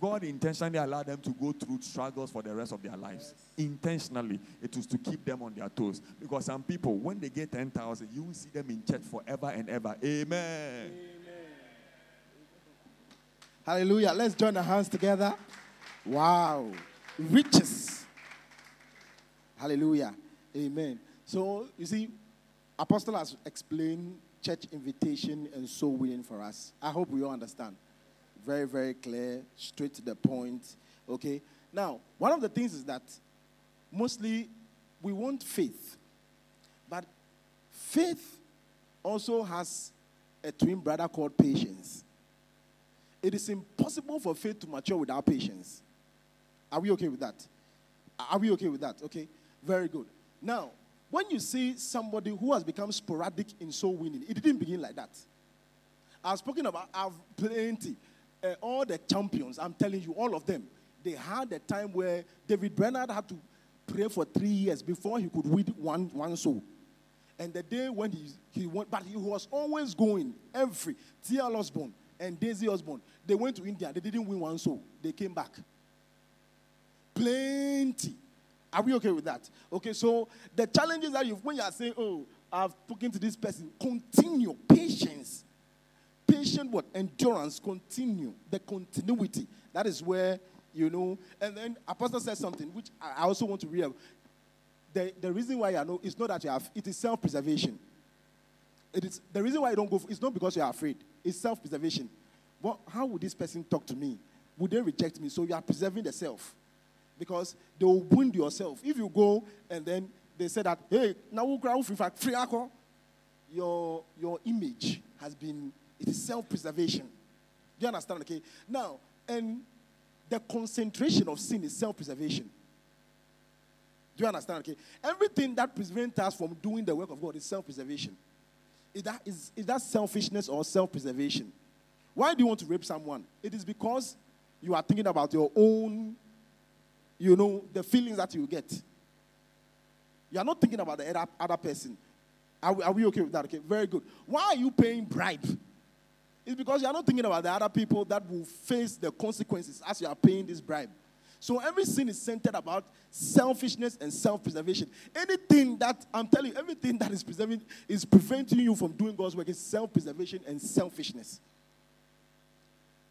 God intentionally allowed them to go through struggles for the rest of their lives. Intentionally. It was to keep them on their toes. Because some people, when they get 10,000, you will see them in church forever and ever. Amen. Amen. Hallelujah. Let's join our hands together. Wow. Riches. Hallelujah. Amen. So, you see, Apostle has explained church invitation and soul winning for us. I hope we all understand. Very, very clear, straight to the point. Okay? Now, one of the things is that mostly we want faith. But faith also has a twin brother called patience. It is impossible for faith to mature without patience. Are we okay with that? Are we okay with that? Okay, very good. Now, when you see somebody who has become sporadic in soul winning, it didn't begin like that. I've spoken about, I've plenty uh, all the champions, I'm telling you, all of them, they had a time where David Brainerd had to pray for three years before he could win one, one soul. And the day when he, he went, but he was always going every, T.L. Osborn and Daisy Osborn, they went to India, they didn't win one soul, they came back. Plenty. Are we okay with that? Okay, so the challenges that you when you are saying, Oh, I've spoken to this person, continue, patience what? Endurance continue the continuity. That is where you know and then apostle says something which i also want to read the, the reason why i know it's not that you have it is self-preservation. It is the reason why you don't go it's not because you are afraid it's self-preservation. What, how would this person talk to me? Would they reject me? So you are preserving the self. Because they will wound yourself. If you go and then they say that hey now we'll free ako your your image has been it is self preservation. Do you understand? Okay. Now, and the concentration of sin is self-preservation. Do you understand? Okay. Everything that prevents us from doing the work of God is self-preservation. Is that, is, is that selfishness or self-preservation? Why do you want to rape someone? It is because you are thinking about your own, you know, the feelings that you get. You are not thinking about the other, other person. Are we, are we okay with that? Okay, very good. Why are you paying bribe? It's because you are not thinking about the other people that will face the consequences as you are paying this bribe. So every sin is centered about selfishness and self-preservation. Anything that I'm telling you, everything that is preserving is preventing you from doing God's work is self-preservation and selfishness.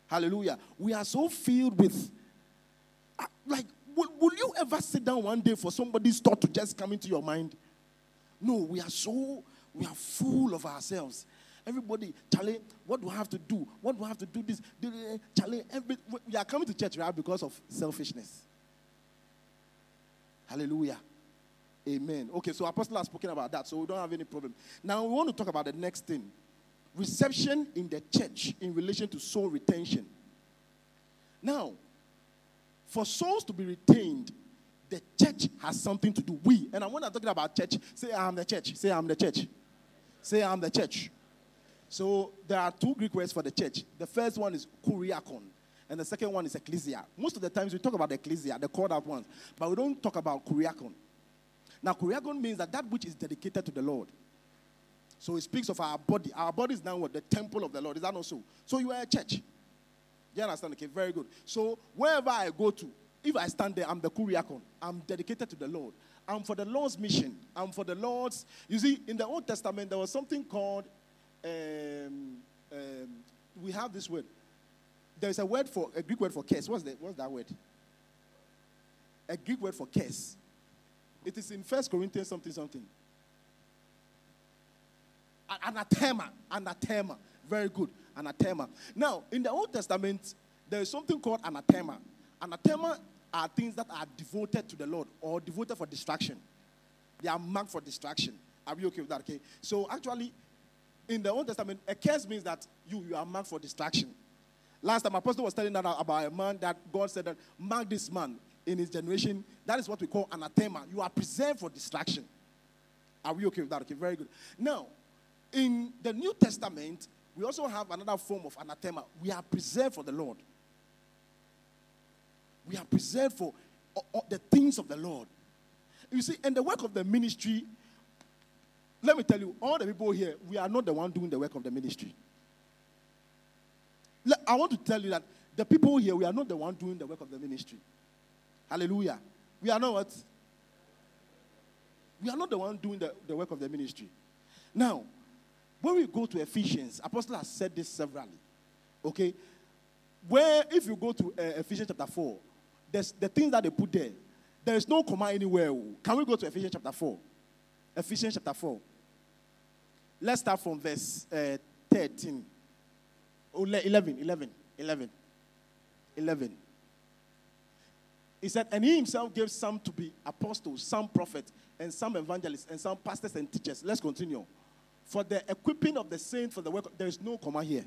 Hallelujah. We are so filled with uh, like will, will you ever sit down one day for somebody's thought to just come into your mind? No, we are so we are full of ourselves. Everybody, Charlie, what do I have to do? What do I have to do this? Eh, Charlie, every, we are coming to church right because of selfishness. Hallelujah. Amen. Okay, so Apostle has spoken about that, so we don't have any problem. Now we want to talk about the next thing reception in the church in relation to soul retention. Now, for souls to be retained, the church has something to do. We, and when I'm not talking about church, say I'm the church. Say I'm the church. Say I'm the church. So there are two Greek words for the church. The first one is kuriakon, and the second one is ecclesia. Most of the times we talk about ecclesia, the called out ones, but we don't talk about kuriakon. Now, kuriakon means that that which is dedicated to the Lord. So it speaks of our body. Our body is now what? The temple of the Lord. Is that not so? So you are a church. You understand? Okay, very good. So wherever I go to, if I stand there, I'm the kuriakon. I'm dedicated to the Lord. I'm for the Lord's mission. I'm for the Lord's. You see, in the Old Testament, there was something called um, um, we have this word. There is a word for a Greek word for curse. What's that? What's that word? A Greek word for curse. It is in First Corinthians something something. Anathema, anathema. Very good, anathema. Now, in the Old Testament, there is something called anathema. Anathema are things that are devoted to the Lord or devoted for distraction. They are marked for distraction. Are we okay with that? Okay. So actually, in the Old Testament, a curse means that you, you are marked for destruction. Last time, Apostle was telling that about a man that God said that mark this man in his generation. That is what we call anathema. You are preserved for destruction. Are we okay with that? Okay, very good. Now, in the New Testament, we also have another form of anathema. We are preserved for the Lord. We are preserved for uh, uh, the things of the Lord. You see, and the work of the ministry let me tell you, all the people here, we are not the one doing the work of the ministry. I want to tell you that the people here, we are not the one doing the work of the ministry. Hallelujah. We are not what? We are not the one doing the, the work of the ministry. Now, when we go to Ephesians, Apostle has said this severally. Okay? Where, if you go to uh, Ephesians chapter 4, there's the things that they put there, there is no comma anywhere. Can we go to Ephesians chapter 4? Ephesians chapter 4. Let's start from verse uh, 13. 11, 11, 11. 11. He said, And he himself gave some to be apostles, some prophets, and some evangelists, and some pastors and teachers. Let's continue. For the equipping of the saints for the work, there is no comma here.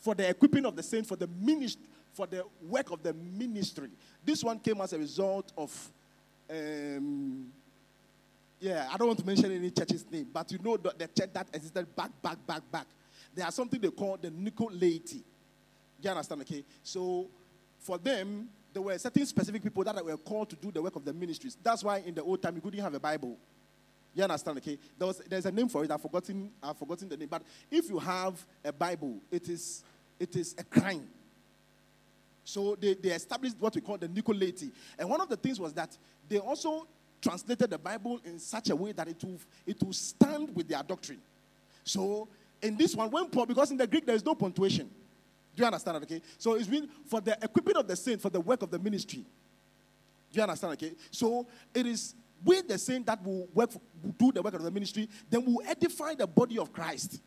For the equipping of the saints for the ministry, for the work of the ministry. This one came as a result of um, yeah, I don't want to mention any church's name, but you know the, the church that existed back, back, back, back. There are something they call the Nicolaites. You understand? Okay. So for them, there were certain specific people that were called to do the work of the ministries. That's why in the old time you couldn't have a Bible. You understand? Okay. There was, there's a name for it. I've forgotten. I've forgotten the name. But if you have a Bible, it is it is a crime. So they, they established what we call the Nicolaites. And one of the things was that they also translated the Bible in such a way that it will, it will stand with their doctrine. So, in this one, when Paul, because in the Greek there is no punctuation. Do you understand that? Okay. So it's been for the equipping of the saint, for the work of the ministry. Do you understand? Okay. So it is with the saint that will work, will do the work of the ministry, then will edify the body of Christ. Do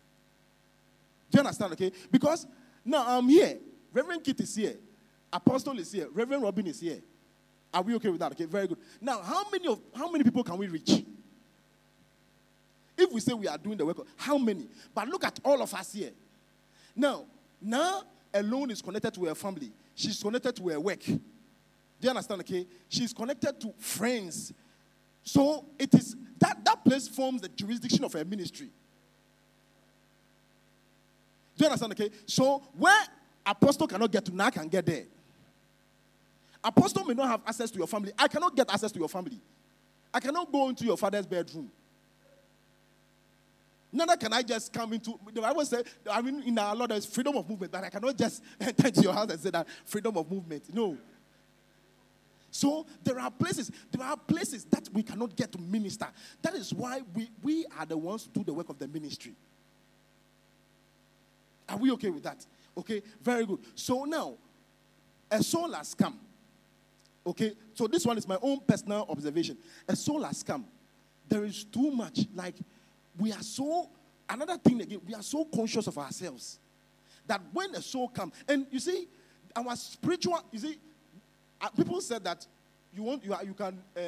you understand? Okay. Because now I'm here. Reverend Kit is here. Apostle is here. Reverend Robin is here. Are we okay with that? Okay, very good. Now, how many of how many people can we reach? If we say we are doing the work, how many? But look at all of us here. Now, Now, alone is connected to her family. She's connected to her work. Do you understand? Okay, she's connected to friends. So it is that that place forms the jurisdiction of her ministry. Do you understand? Okay, so where apostle cannot get to, now can get there. Apostle may not have access to your family. I cannot get access to your family. I cannot go into your father's bedroom. Neither can I just come into the Bible says, I mean, in our Lord, there's freedom of movement, but I cannot just enter into your house and say that freedom of movement. No. So there are places, there are places that we cannot get to minister. That is why we, we are the ones to do the work of the ministry. Are we okay with that? Okay, very good. So now, a soul has come. Okay, so this one is my own personal observation. A soul has come. There is too much, like, we are so, another thing again, we are so conscious of ourselves that when a soul comes, and you see, our spiritual, you see, uh, people said that you want you, are, you can uh,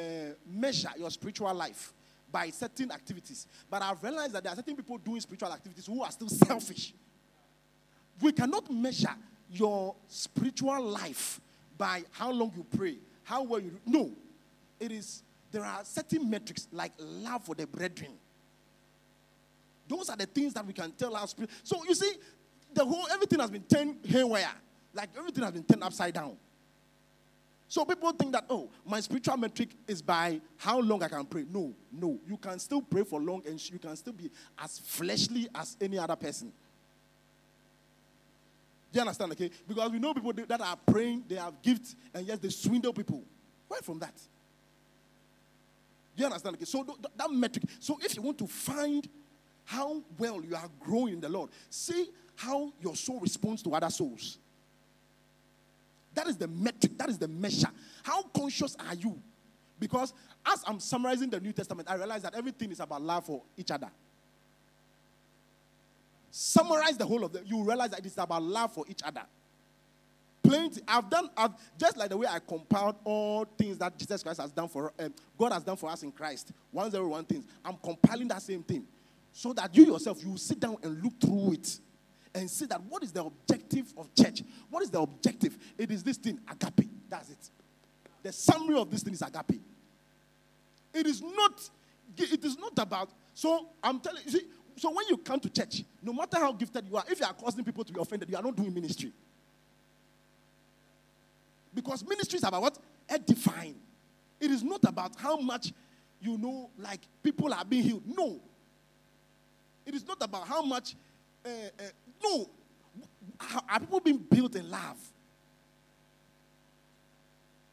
measure your spiritual life by certain activities, but I've realized that there are certain people doing spiritual activities who are still selfish. We cannot measure your spiritual life by how long you pray, how well you no. It is there are certain metrics like love for the brethren. Those are the things that we can tell our spirit. So you see, the whole everything has been turned haywire. Like everything has been turned upside down. So people think that, oh, my spiritual metric is by how long I can pray. No, no. You can still pray for long and you can still be as fleshly as any other person. Do you understand? Okay? Because we know people that are praying, they have gifts, and yes, they swindle people. Where from that? Do you understand? Okay? So th- that metric. So if you want to find how well you are growing in the Lord, see how your soul responds to other souls. That is the metric, that is the measure. How conscious are you? Because as I'm summarizing the New Testament, I realize that everything is about love for each other. Summarize the whole of it, you realize that it's about love for each other. Plenty. I've done, I've, just like the way I compiled all things that Jesus Christ has done for, um, God has done for us in Christ. 101 things. I'm compiling that same thing. So that you yourself, you sit down and look through it and see that what is the objective of church? What is the objective? It is this thing, agape. That's it. The summary of this thing is agape. It is not, it is not about, so I'm telling you, see, so when you come to church, no matter how gifted you are, if you are causing people to be offended, you are not doing ministry. Because ministry is about what? Edifying. It is not about how much you know, like people are being healed. No. It is not about how much uh, uh, no. Are people being built in love?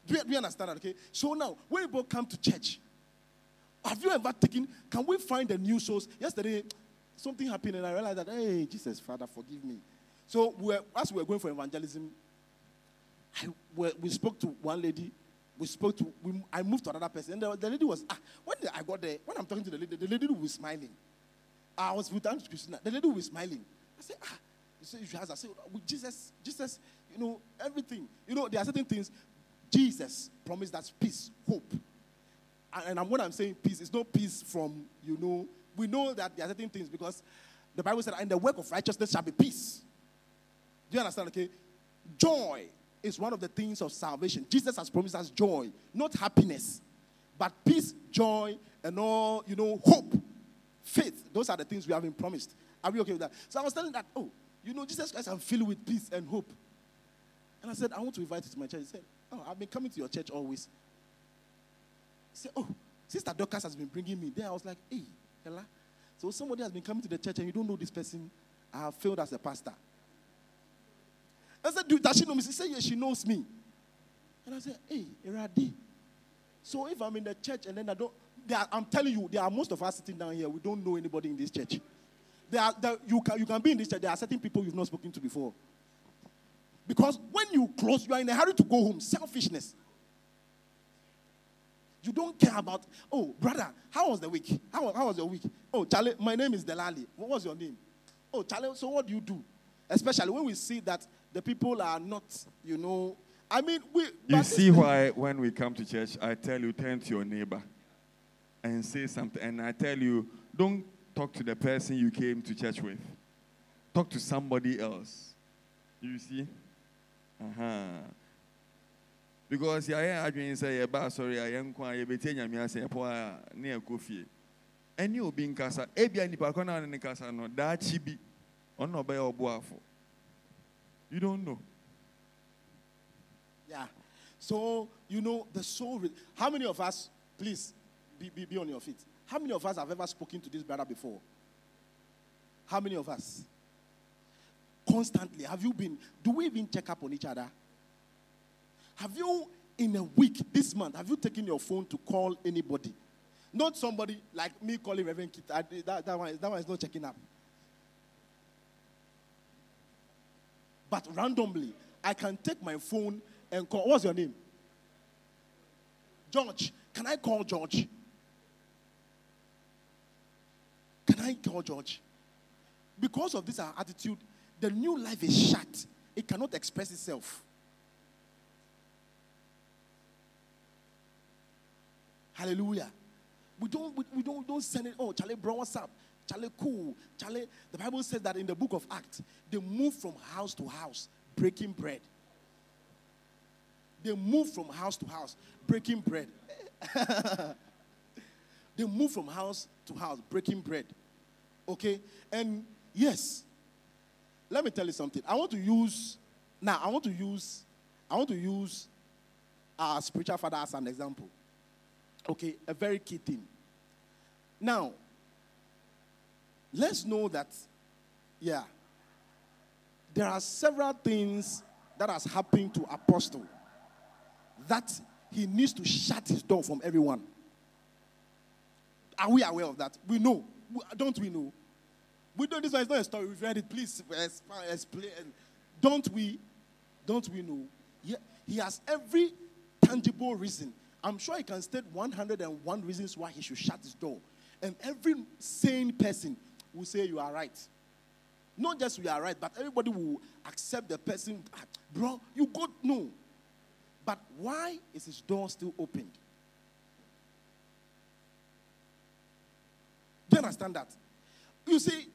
Do you, understand that? Okay. So now, when people come to church, have you ever taken? Can we find a new source? Yesterday, something happened, and I realized that, hey, Jesus, Father, forgive me. So we were, as we were going for evangelism, I, we, spoke to one lady. We spoke to. We, I moved to another person, and the, the lady was. Ah, when I got there, when I'm talking to the lady, the lady was smiling. I was with Aunt Christina. The lady was smiling. I said, ah, you say you has. I said, with Jesus, Jesus, you know, everything. You know, there are certain things. Jesus promised us peace, hope. And, and when I'm saying peace, it's not peace from, you know, we know that there are certain things because the Bible said, in the work of righteousness shall be peace. Do you understand? Okay. Joy is one of the things of salvation. Jesus has promised us joy, not happiness, but peace, joy, and all, you know, hope, faith. Those are the things we have been promised. Are we okay with that? So I was telling that, oh, you know, Jesus Christ, I'm filled with peace and hope. And I said, I want to invite you to my church. He said, Oh, I've been coming to your church always. He said, Oh, Sister Dorcas has been bringing me. Then I was like, Hey, So somebody has been coming to the church and you don't know this person. I have failed as a pastor. I said, Dude, does she know me? She said, Yes, she knows me. And I said, Hey, Eradi. So if I'm in the church and then I don't, are, I'm telling you, there are most of us sitting down here. We don't know anybody in this church. There are, there, you, can, you can be in this church. There are certain people you've not spoken to before. Because when you close, you are in a hurry to go home. Selfishness. You don't care about, oh, brother, how was the week? How, how was your week? Oh, Charlie, my name is Delali. What was your name? Oh, Charlie, so what do you do? Especially when we see that the people are not, you know, I mean, we. You see why when we come to church, I tell you, turn to your neighbor and say something. And I tell you, don't talk to the person you came to church with. Talk to somebody else. You see? Uh-huh. Because yɛayɛ adwene sɛ yɛba asɔre a yɛnko a yɛbɛtie nyame asɛ yɛpɔ a ne yɛkɔ fie ɛne obi nkasa ebia nipa kɔ no a ne ne kasa no daakye bi ɔno na ɔbɛyɛ ɔboafo you don't know Yeah. So, you know, the soul. Re- How many of us, please be, be, be on your feet. How many of us have ever spoken to this brother before? How many of us? Constantly. Have you been, do we even check up on each other? Have you, in a week, this month, have you taken your phone to call anybody? Not somebody like me calling Reverend Kit. That, that, one, is- that one is not checking up. But randomly, I can take my phone and call. What's your name? George. Can I call George? Can I call George? Because of this attitude, the new life is shut. It cannot express itself. Hallelujah. We don't, we, we don't, don't send it, oh, Charlie, bro, what's up? Charlie, cool. Charlie, the Bible says that in the book of Acts, they move from house to house, breaking bread. They move from house to house, breaking bread. they move from house to house, breaking bread. Okay? And yes, let me tell you something. I want to use, now, I want to use, I want to use our spiritual father as an example. Okay? A very key thing. Now, let's know that, yeah, there are several things that has happened to Apostle that he needs to shut his door from everyone. Are we aware of that? We know. Don't we know? We know this is not a story. We've read it. Please explain. Don't we? Don't we know? Yeah, he has every tangible reason. I'm sure he can state 101 reasons why he should shut his door. And every sane person will say you are right. Not just we are right, but everybody will accept the person. "Ah, Bro, you got no. But why is his door still opened? Do you understand that? You see,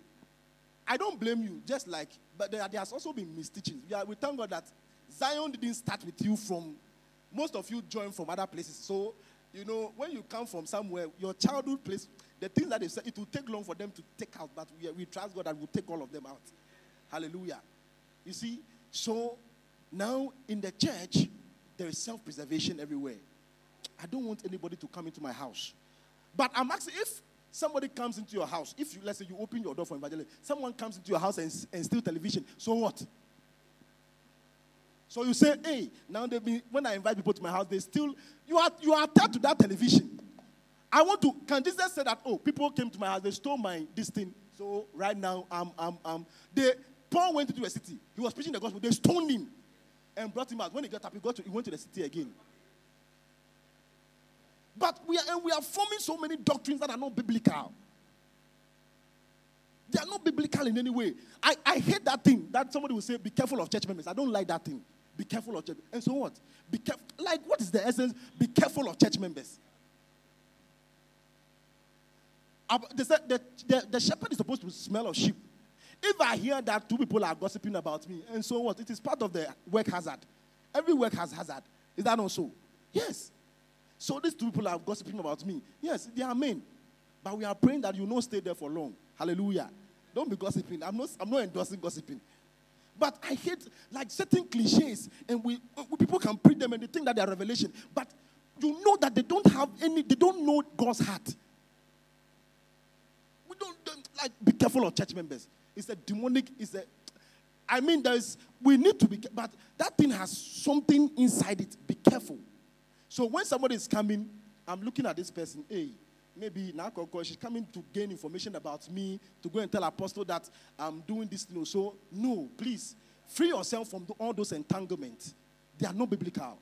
I don't blame you, just like, but there, there has also been misteachings. We, are, we thank God that Zion didn't start with you from, most of you join from other places. So, you know, when you come from somewhere, your childhood place, the things that they said, it will take long for them to take out, but we, we trust God that we'll take all of them out. Hallelujah. You see, so now in the church, there is self preservation everywhere. I don't want anybody to come into my house. But I'm asking if somebody comes into your house, if you, let's say you open your door for evangelism, someone comes into your house and, and steal television, so what? So you say, hey, now they be, when I invite people to my house, they still, you are, you are attached to that television. I want to, can Jesus say that, oh, people came to my house, they stole my, this thing. So right now, I'm, I'm, I'm, they, Paul went into a city. He was preaching the gospel. They stoned him and brought him out. When he got up, he, got to, he went to the city again. But we are, and we are forming so many doctrines that are not biblical. They are not biblical in any way. I, I hate that thing that somebody will say, be careful of church members. I don't like that thing. Be careful of church. And so what? Be careful. Like, what is the essence? Be careful of church members. They said the, the, the shepherd is supposed to smell of sheep. If I hear that two people are gossiping about me, and so what? It is part of the work hazard. Every work has hazard. Is that not so? Yes. So these two people are gossiping about me. Yes, they are men. But we are praying that you not stay there for long. Hallelujah. Don't be gossiping. I'm not, I'm not endorsing gossiping. But I hate like certain cliches, and we, we- people can preach them and they think that they are revelation. But you know that they don't have any, they don't know God's heart. We don't, like be careful of church members. It's a demonic, it's a I mean, there's we need to be but that thing has something inside it. Be careful. So when somebody is coming, I'm looking at this person, hey, maybe now she's coming to gain information about me, to go and tell apostle that I'm doing this thing. So no, please free yourself from all those entanglements. They are not biblical.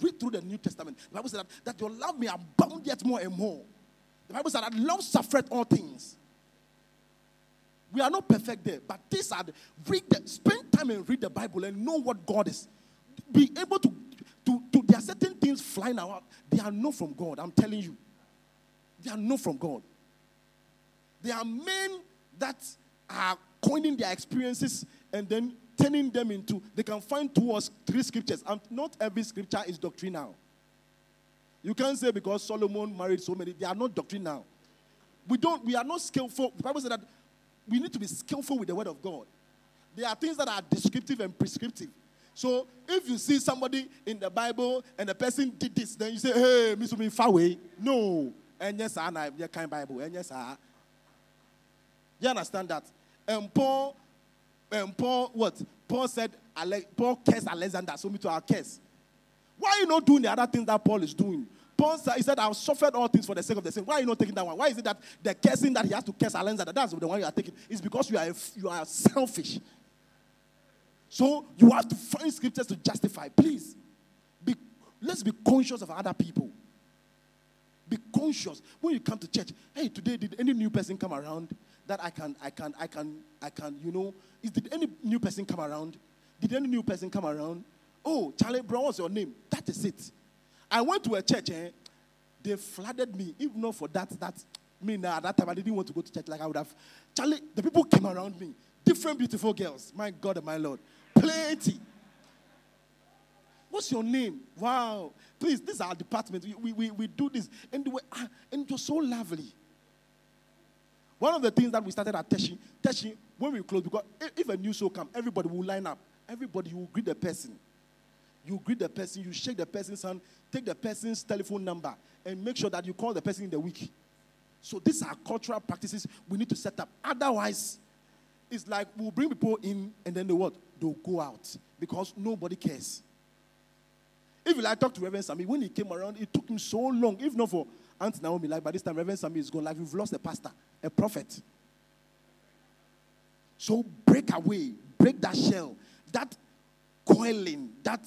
Read through the New Testament. The Bible said that, that your love may abound yet more and more. The Bible said that love suffereth all things. We are not perfect there, but these are the, read the, spend time and read the Bible and know what God is. Be able to, to, to there are certain things flying out. They are not from God. I'm telling you. They are not from God. They are men that are coining their experiences and then turning them into, they can find two or three scriptures. And not every scripture is doctrinal. You can't say because Solomon married so many, they are not doctrinal. We don't, we are not skillful. The Bible said that we need to be skillful with the word of God. There are things that are descriptive and prescriptive. So if you see somebody in the Bible and the person did this, then you say, hey, Mr. Away. No. And yes, I know kind Bible. And yes, I. You understand that? And Paul, and Paul, what? Paul said, Paul cursed Alexander, so me to our curse. Why are you not doing the other things that Paul is doing? Paul said, he said, I've suffered all things for the sake of the sake. Why are you not taking that one? Why is it that the cursing that he has to curse Alexander, that's the one you are taking? It's because you are, you are selfish. So you have to find scriptures to justify. Please, be, let's be conscious of other people. Be conscious when you come to church. Hey, today did any new person come around that I can, I can, I can, I can, you know? Is did any new person come around? Did any new person come around? Oh, Charlie Brown, what's your name? That is it. I went to a church, eh? They flooded me. If not for that, that me now at that time I didn't want to go to church like I would have. Charlie, the people came around me. Different beautiful girls. My God and my Lord. Plenty. What's your name? Wow. Please, this is our department. We, we, we do this. And, were, ah, and it was so lovely. One of the things that we started at Teshie, Teshie, when we close, because if a new soul come, everybody will line up. Everybody will greet the person. You greet the person, you shake the person's hand, take the person's telephone number, and make sure that you call the person in the week. So these are cultural practices we need to set up. Otherwise, it's like we'll bring people in and then they what? They'll go out because nobody cares. If like talk to Reverend Sammy, when he came around, it took him so long. If not for Aunt Naomi, like by this time, Reverend Sammy is gone. Like we've lost a pastor, a prophet. So break away, break that shell, that coiling, that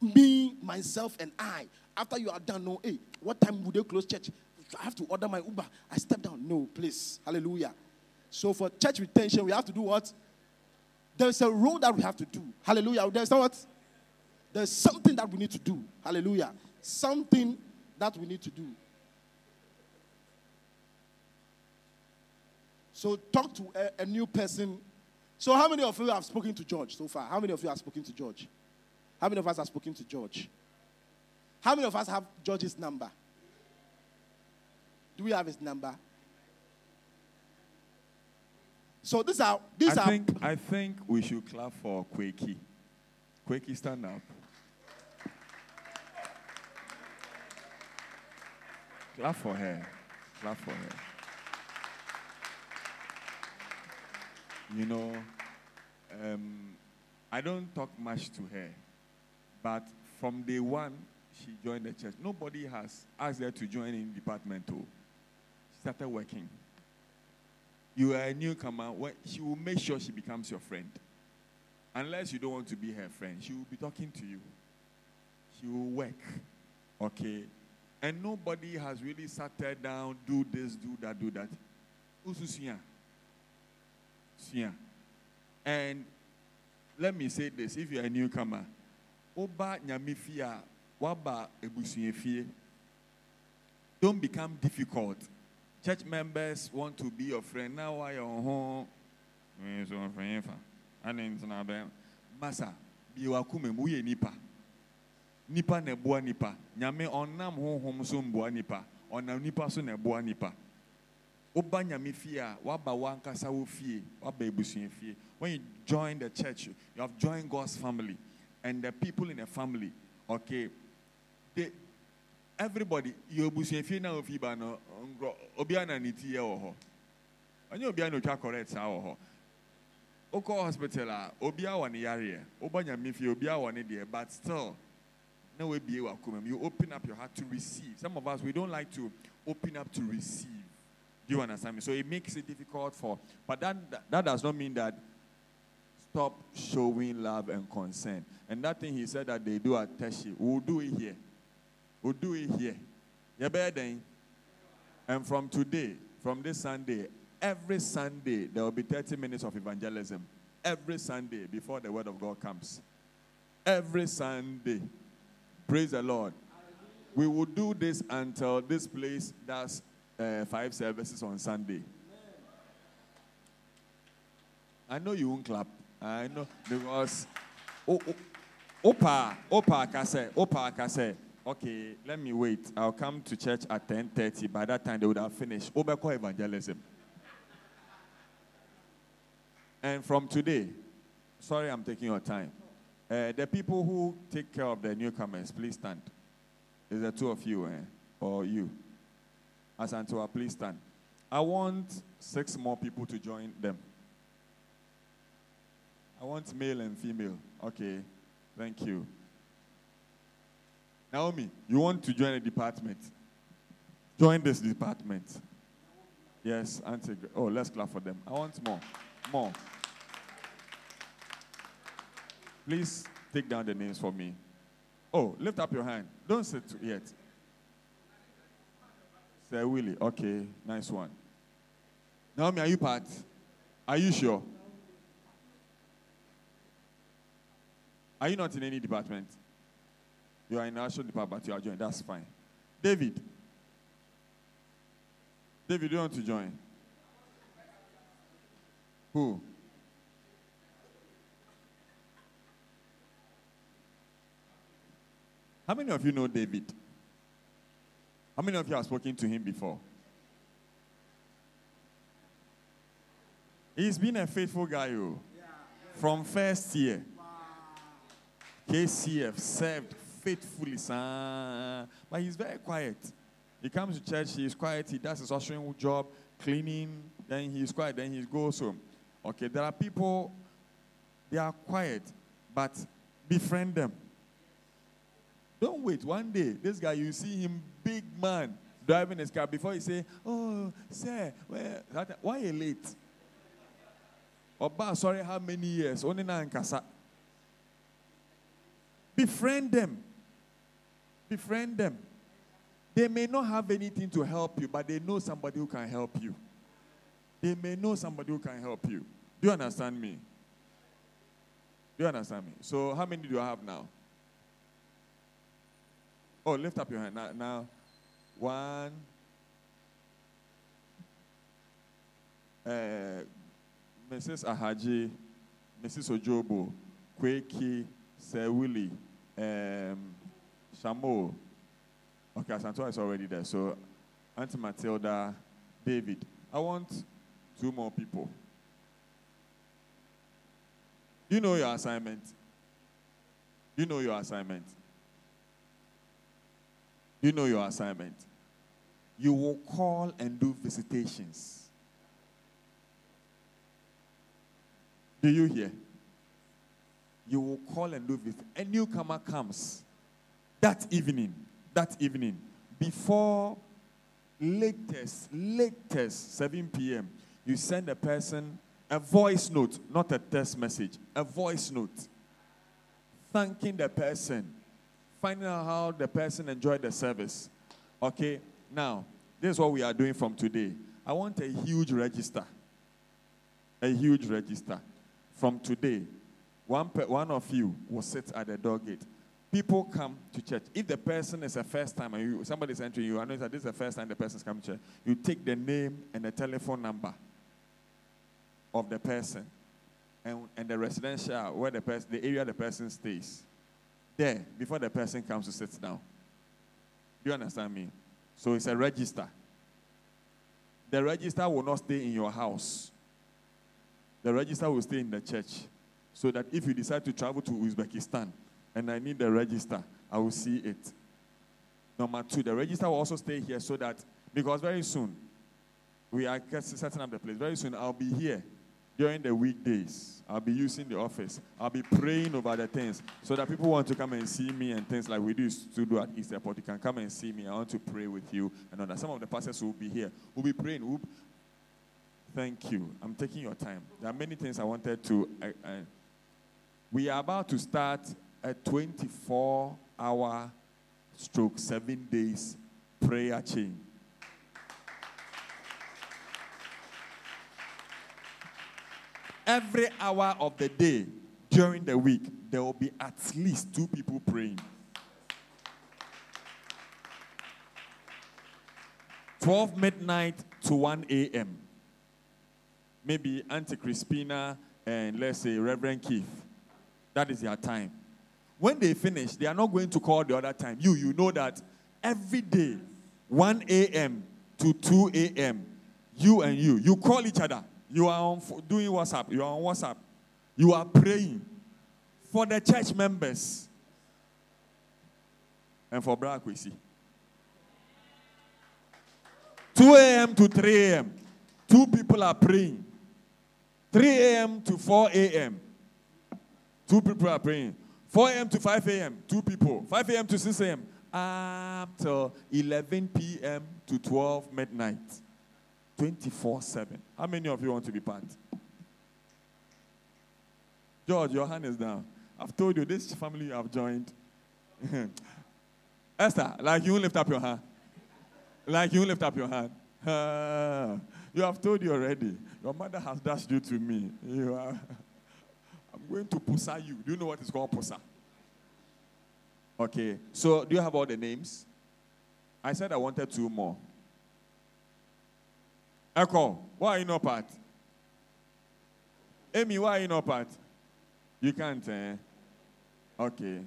me, myself, and I. After you are done, no, hey, what time would they close church? I have to order my Uber. I step down. No, please. Hallelujah. So for church retention, we have to do what? There's a role that we have to do. Hallelujah. There's what? There's something that we need to do. Hallelujah. Something that we need to do. So talk to a, a, new person. So how many of you have spoken to George so far? How many of you have spoken to George? How many of us have spoken to George? How many of us have George's number? Do we have his number? So these are these I are. Think, I think we should clap for Quakey. Quakey, stand up. Clap for her. Clap for her. You know, um, I don't talk much to her, but from day one, she joined the church. Nobody has asked her to join in department. Too. She started working you are a newcomer, Well, she will make sure she becomes your friend. Unless you don't want to be her friend, she will be talking to you. She will work. Okay? And nobody has really sat her down, do this, do that, do that. And let me say this if you're a newcomer, Oba Nyamifia, Waba don't become difficult church members want to be your friend. Now why you home? Masa, biwakume muye nipa. Nipa neboa nipa. Nyame onam honhom so mboa nipa. Onam nipa so neboa nipa. Oba nyame fie a waba wankasa wo fie, waba ebusua fie. When you join the church, you have joined God's family and the people in the family, okay, they everybody yɛ obusuafie na ofi ba no nkorɔ obiara na ne ti yɛ wɔ hɔ ɔnyɛ obiara na otwa correct saa wɔ hɔ hospital a obiara wɔ ne yareɛ woba nyame fie obiara but still na wabie wakoma mu you open up your heart to receive some of us we don't like to open up to receive do you understand me so it makes it difficult for but that that does not mean that stop showing love and concern and that thing he said that they do at Teshie we'll do it here We'll do it here. You better And from today, from this Sunday, every Sunday, there will be 30 minutes of evangelism. Every Sunday before the word of God comes. Every Sunday. Praise the Lord. We will do this until this place does uh, five services on Sunday. I know you won't clap. I know because oh, oh, Opa, Opa Kase, Opa Kase. Okay, let me wait. I'll come to church at 10:30. By that time, they would have finished. Obeko evangelism. And from today, sorry, I'm taking your time. Uh, the people who take care of the newcomers, please stand. Is the two of you, eh? or you? Asantua, please stand. I want six more people to join them. I want male and female. Okay, thank you. Naomi, you want to join a department? Join this department. Yes, Auntie. Oh, let's clap for them. I want more. More. Please take down the names for me. Oh, lift up your hand. Don't sit yet. Sir Willie. Okay, nice one. Naomi, are you part? Are you sure? Are you not in any department? You are in the national department, you are joined. That's fine. David. David, you want to join? Who? How many of you know David? How many of you have spoken to him before? He's been a faithful guy, oh. From first year. KCF served faithfully, son. But he's very quiet. He comes to church, he's quiet, he does his ushering job, cleaning, then he's quiet, then he goes home. Okay, there are people, they are quiet, but befriend them. Don't wait. One day, this guy, you see him, big man, driving his car. Before he say, "Oh, sir, where, why are you late?" Oba, sorry, how many years? Only nine kasa. Befriend them. Befriend them. They may not have anything to help you, but they know somebody who can help you. They may know somebody who can help you. Do you understand me? Do you understand me? So, how many do you have now? Oh, lift up your hand. Now, now one. Uh, Mrs. Ahaji, Mrs. Ojobo, Kweki, Sir Willie, um, Shamo. Okay, Santua is already there. So, Auntie Matilda, David. I want two more people. You know your assignment. You know your assignment. You know your assignment. You will call and do visitations. Do you hear? You will call and do visitations. A newcomer comes that evening, that evening, before latest, latest 7 p.m., you send a person a voice note, not a text message, a voice note, thanking the person finding out how the person enjoyed the service. Okay, now, this is what we are doing from today. I want a huge register. A huge register. From today, one, one of you will sit at the door gate. People come to church. If the person is a first time and you, somebody is entering you, I know that this is the first time the person is coming to church, you take the name and the telephone number of the person and, and the residential where the person, the area the person stays there before the person comes to sit down. Do you understand me? So it's a register. The register will not stay in your house. The register will stay in the church. So that if you decide to travel to Uzbekistan and I need the register, I will see it. Number two, the register will also stay here so that, because very soon, we are setting up the place. Very soon, I'll be here during the weekdays, I'll be using the office. I'll be praying over the things so that people want to come and see me and things like we do to do at East Airport. You can come and see me. I want to pray with you and that. Some of the pastors will be here. We'll be praying. We'll... Thank you. I'm taking your time. There are many things I wanted to. We are about to start a 24 hour stroke, seven days prayer chain. Every hour of the day during the week, there will be at least two people praying. 12 midnight to 1 a.m. Maybe Auntie Crispina and let's say Reverend Keith. That is their time. When they finish, they are not going to call the other time. You, you know that every day, 1 a.m. to 2 a.m., you and you, you call each other. You are on, doing WhatsApp. You are on WhatsApp. You are praying for the church members and for Brother Kwesi. 2 a.m. to 3 a.m. Two people are praying. 3 a.m. to 4 a.m. Two people are praying. 4 a.m. to 5 a.m. Two people. 5 a.m. to 6 a.m. Up till 11 p.m. to 12 midnight. 24 7. How many of you want to be part? George, your hand is down. I've told you this family you have joined. Esther, like you lift up your hand. Like you lift up your hand. Uh, you have told you already. Your mother has dashed you to me. You are. I'm going to pusa you. Do you know what is called pusa? Okay. So, do you have all the names? I said I wanted two more. Echo, why are you not part? Amy, why are you not part? You can't, eh? Okay.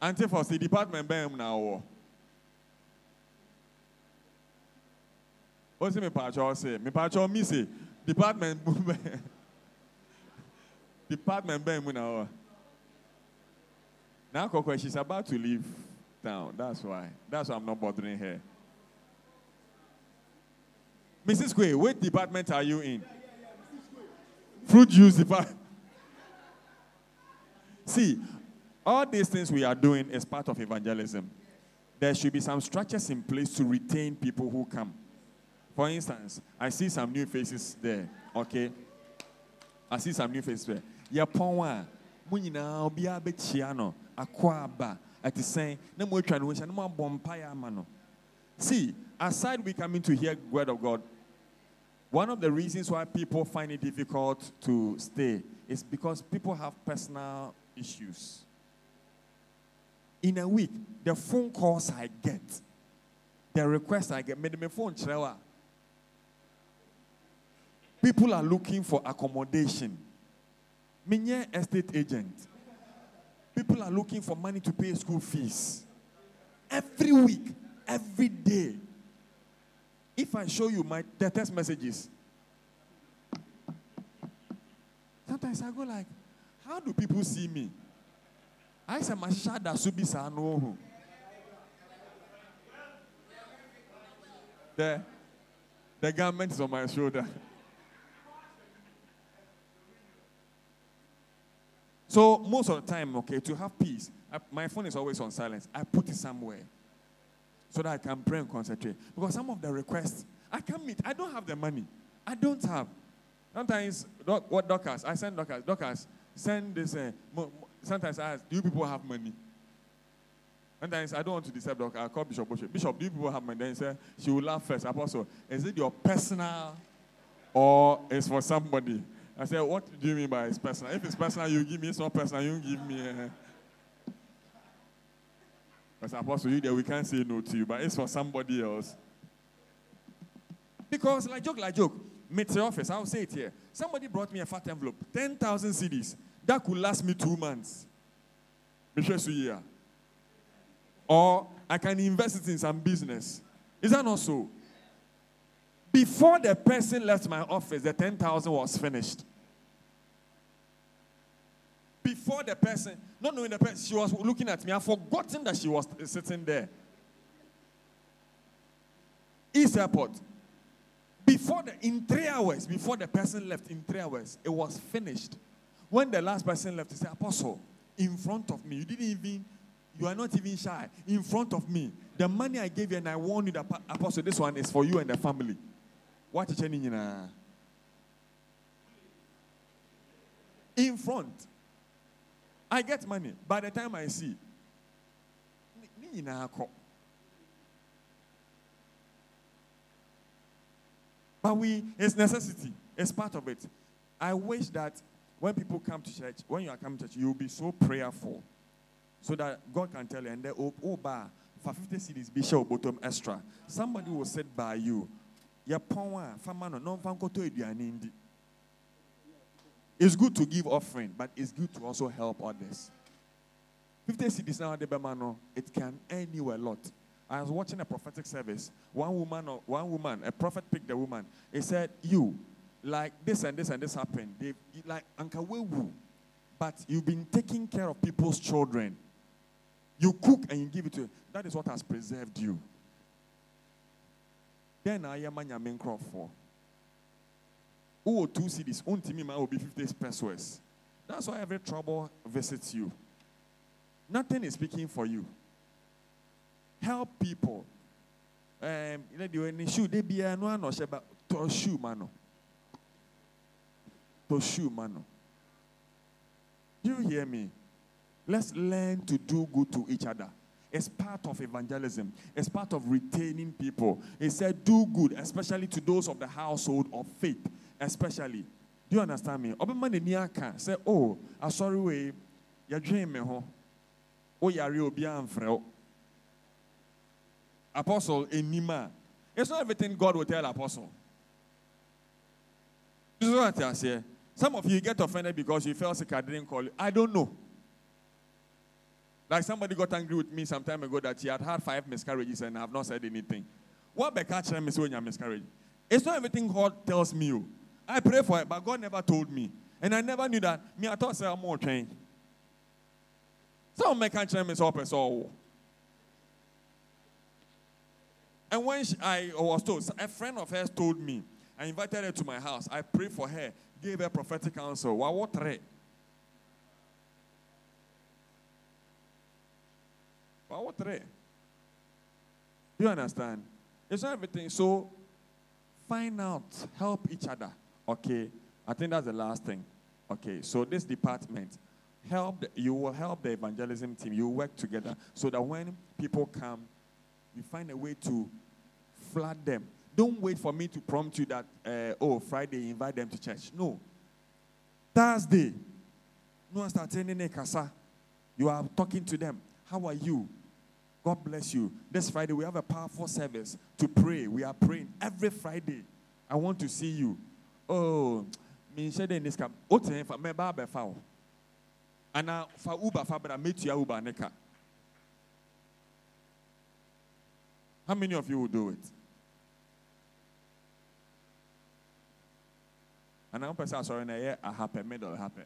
Auntie for the department bam now. What's me pacho say? Me pacho me say department department bam now. Now Koko, she's about to leave town. That's why. That's why I'm not bothering her. Mrs. Quay, what department are you in? Fruit juice department. See, all these things we are doing is part of evangelism. There should be some structures in place to retain people who come. For instance, I see some new faces there. Okay? I see some new faces there. Yapon wa, mo nyinaa obiara bɛkyia no akɔ aba ɛte sɛn na mo atwa ne ho hyɛ na mo abɔ mpaeɛ ama no. See, aside we coming to hear word of God, one of the reasons why people find it difficult to stay is because people have personal issues. In a week, the phone calls I get, the requests I get, made my phone chilewa. People are looking for accommodation. Minye estate agent. People are looking for money to pay school fees. Every week, every day. If I show you my text messages, sometimes I go like, how do people see me? I say my shada subi no. The the garment is on my shoulder. So most of the time, okay, to have peace, I, my phone is always on silence. I put it somewhere so that I can pray and concentrate. Because some of the requests, I can't meet. I don't have the money. I don't have. Sometimes, doc, what doctors? I send doctors. Doctors send this. Uh, mo, mo, sometimes I ask, do you people have money? Sometimes I don't want to disturb doctor. I call Bishop Bishop. Bishop, do you people have money? Then he said, she will laugh first. Apostle, is it your personal or is for somebody? I said, what do you mean by it's personal? If it's personal, you give me. It's not personal, you give me. Uh, because Apostle, you there, we can't say no to you, but it's for somebody else. Because, like joke, like joke, meet office, I'll say it here. Somebody brought me a fat envelope, 10,000 cedis. That could last me two months. Or I can invest it in some business. Is that not so? Before the person left my office, the 10,000 was finished. Before the person, not knowing the person, she was looking at me. I've forgotten that she was sitting there. East Airport. Before the, in three hours, before the person left, in three hours, it was finished. When the last person left, he said, Apostle, in front of me, you didn't even, you are not even shy. In front of me, the money I gave you, and I warned you that, Apostle, this one is for you and the family. What is? In front. I get money. By the time I see, me but we, it's necessity. It's part of it. I wish that when people come to church, when you are coming to church, you'll be so prayerful so that God can tell you, and then, oh, oh bar, for 50 cedis, be sure bottom extra. Somebody will sit by you yɛpɔn a fama no na it's good to give offering but it's good to also help others 50 cedis now the no it can earn you a lot I was watching a prophetic service. One woman, or one woman, a prophet picked the woman. He said, "You, like this and this and this happened. They like ankawewu, but you've been taking care of people's children. You cook and you give it to. Them. That is what has preserved you. Then I am a main for. Oh, two cedis. Untimi man will be 50 pesos. That's why every trouble visits you. Nothing is speaking for you. Help people. Um, you know, shoe they be a no ano sheba to shoe mano. To shoe mano. Do you hear me? Let's learn to do good to each other. It's part of evangelism. It's part of retaining people. He said, do good, especially to those of the household of faith. Especially. Do you understand me? Obama ne niaka say, oh, I sorry way, you dream me ho. Oh, yari obi amfreo. Apostle enima. It's not everything God will tell apostle. This is what I say. Some of you get offended because you felt sick I didn't call you. I don't know. Like somebody got angry with me some time ago that he had had five miscarriages and I have not said anything. What Becca me when you miscarriage? It's not everything God tells me. oh. I pray for it, but God never told me. And I never knew that. Me, I thought say I'm more trained. Some make a me so all. And when she, I was told, a friend of hers told me, I invited her to my house. I prayed for her, gave her prophetic counsel. Wa what three? Wa what three? You understand? It's not everything. So find out, help each other. Okay. I think that's the last thing. Okay. So this department, help. You will help the evangelism team. You work together so that when people come, you find a way to flood them. Don't wait for me to prompt you that, uh, oh, Friday, invite them to church. No. Thursday, no start any kasa. You are talking to them. How are you? God bless you. This Friday, we have a powerful service to pray. We are praying every Friday. I want to see you. Oh, me share in this camp. What time for me ba fa fa Uber fa bra you Uber neka. How many of you will do it? And I'm person sorry na yeah, a happy middle happy.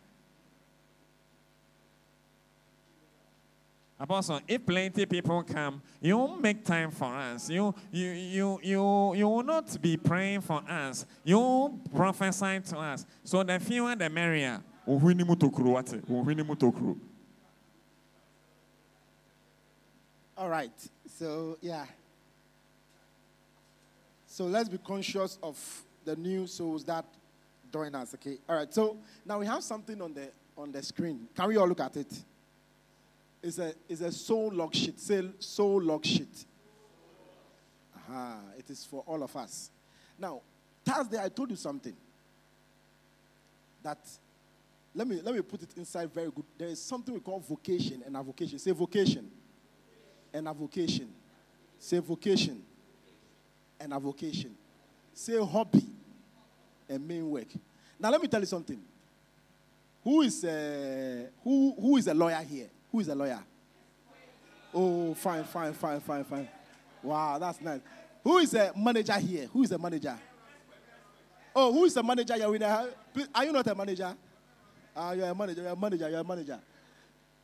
Apostle, if plenty people come, you won't make time for us. You, you, you, you, you will not be praying for us. You won't prophesy to us. So the fewer the merrier. Uhini mutokuru wate. Uhini mutokuru. All right. So, yeah. So let's be conscious of the new souls that join us, okay? All right. So now we have something on the on the screen. Can we all look at it? It's a it's a soul lock sheet. Say soul lock sheet. Aha, it is for all of us. Now, Thursday I told you something. That let me let me put it inside very good. There is something we call vocation and avocation. Say vocation and avocation. Say vocation and avocation. Say hobby and main work. Now let me tell you something. Who is uh, who who is a lawyer here? Who is a lawyer? Oh, fine, fine, fine, fine, fine. Wow, that's nice. Who is a manager here? Who is a manager? Oh, who is a manager? With a- Are you not a manager? Ah, you're a manager. You're a manager. You're a manager.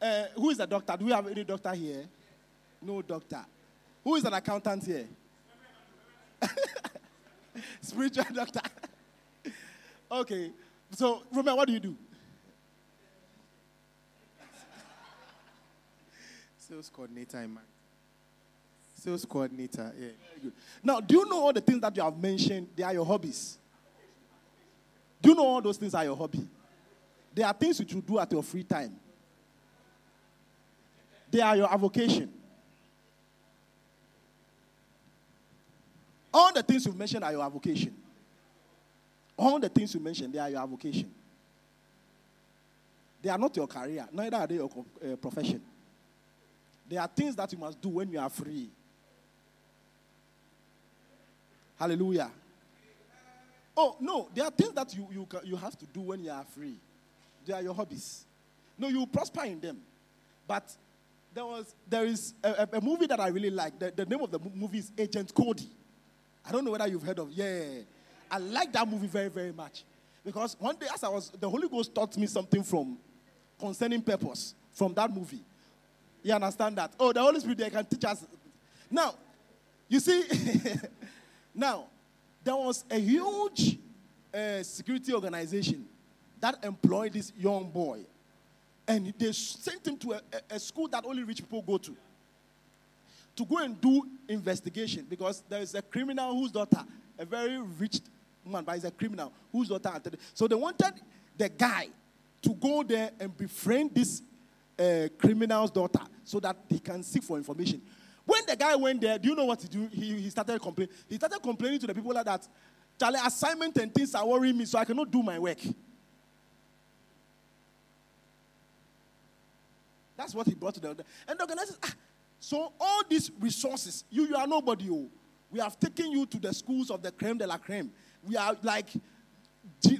Uh, who is a doctor? Do we have any doctor here? No doctor. Who is an accountant here? Spiritual doctor. okay. So, Roman, what do you do? Sales coordinator in my sales coordinator. Yeah. Very good. Now, do you know all the things that you have mentioned? They are your hobbies. Do you know all those things are your hobby? They are things which you do at your free time. They are your avocation. All the things you've mentioned are your avocation. All the things you mentioned, they are your avocation. They are not your career, neither are they your uh, profession. They are things that you must do when you are free. Hallelujah. Oh, no, there are things that you, you, you have to do when you are free. They are your hobbies. No, you prosper in them. But there was there is a, a- a movie that I really like. The, the name of the movie is Agent Cody. I don't know whether you've heard of. Yeah, I like that movie very very much because one day as I was, the Holy Ghost taught me something from concerning purpose from that movie. You understand that? Oh, the Holy Spirit they can teach us. Now, you see, now there was a huge uh, security organization that employed this young boy and they sent him to a, a- school that only rich people go to to go and do investigation because there is a criminal whose daughter, a very rich man, but he's a criminal whose daughter. So they wanted the guy to go there and befriend this uh, criminal's daughter so that he can seek for information. When the guy went there, do you know what he do? He, he started complaining. He started complaining to the people like that. Charlie, assignment and things are worrying me, so I cannot do my work. That's what he brought to the and the organizers. Ah, so all these resources, you you are nobody. Oh, we have taken you to the schools of the creme de la creme. We are like,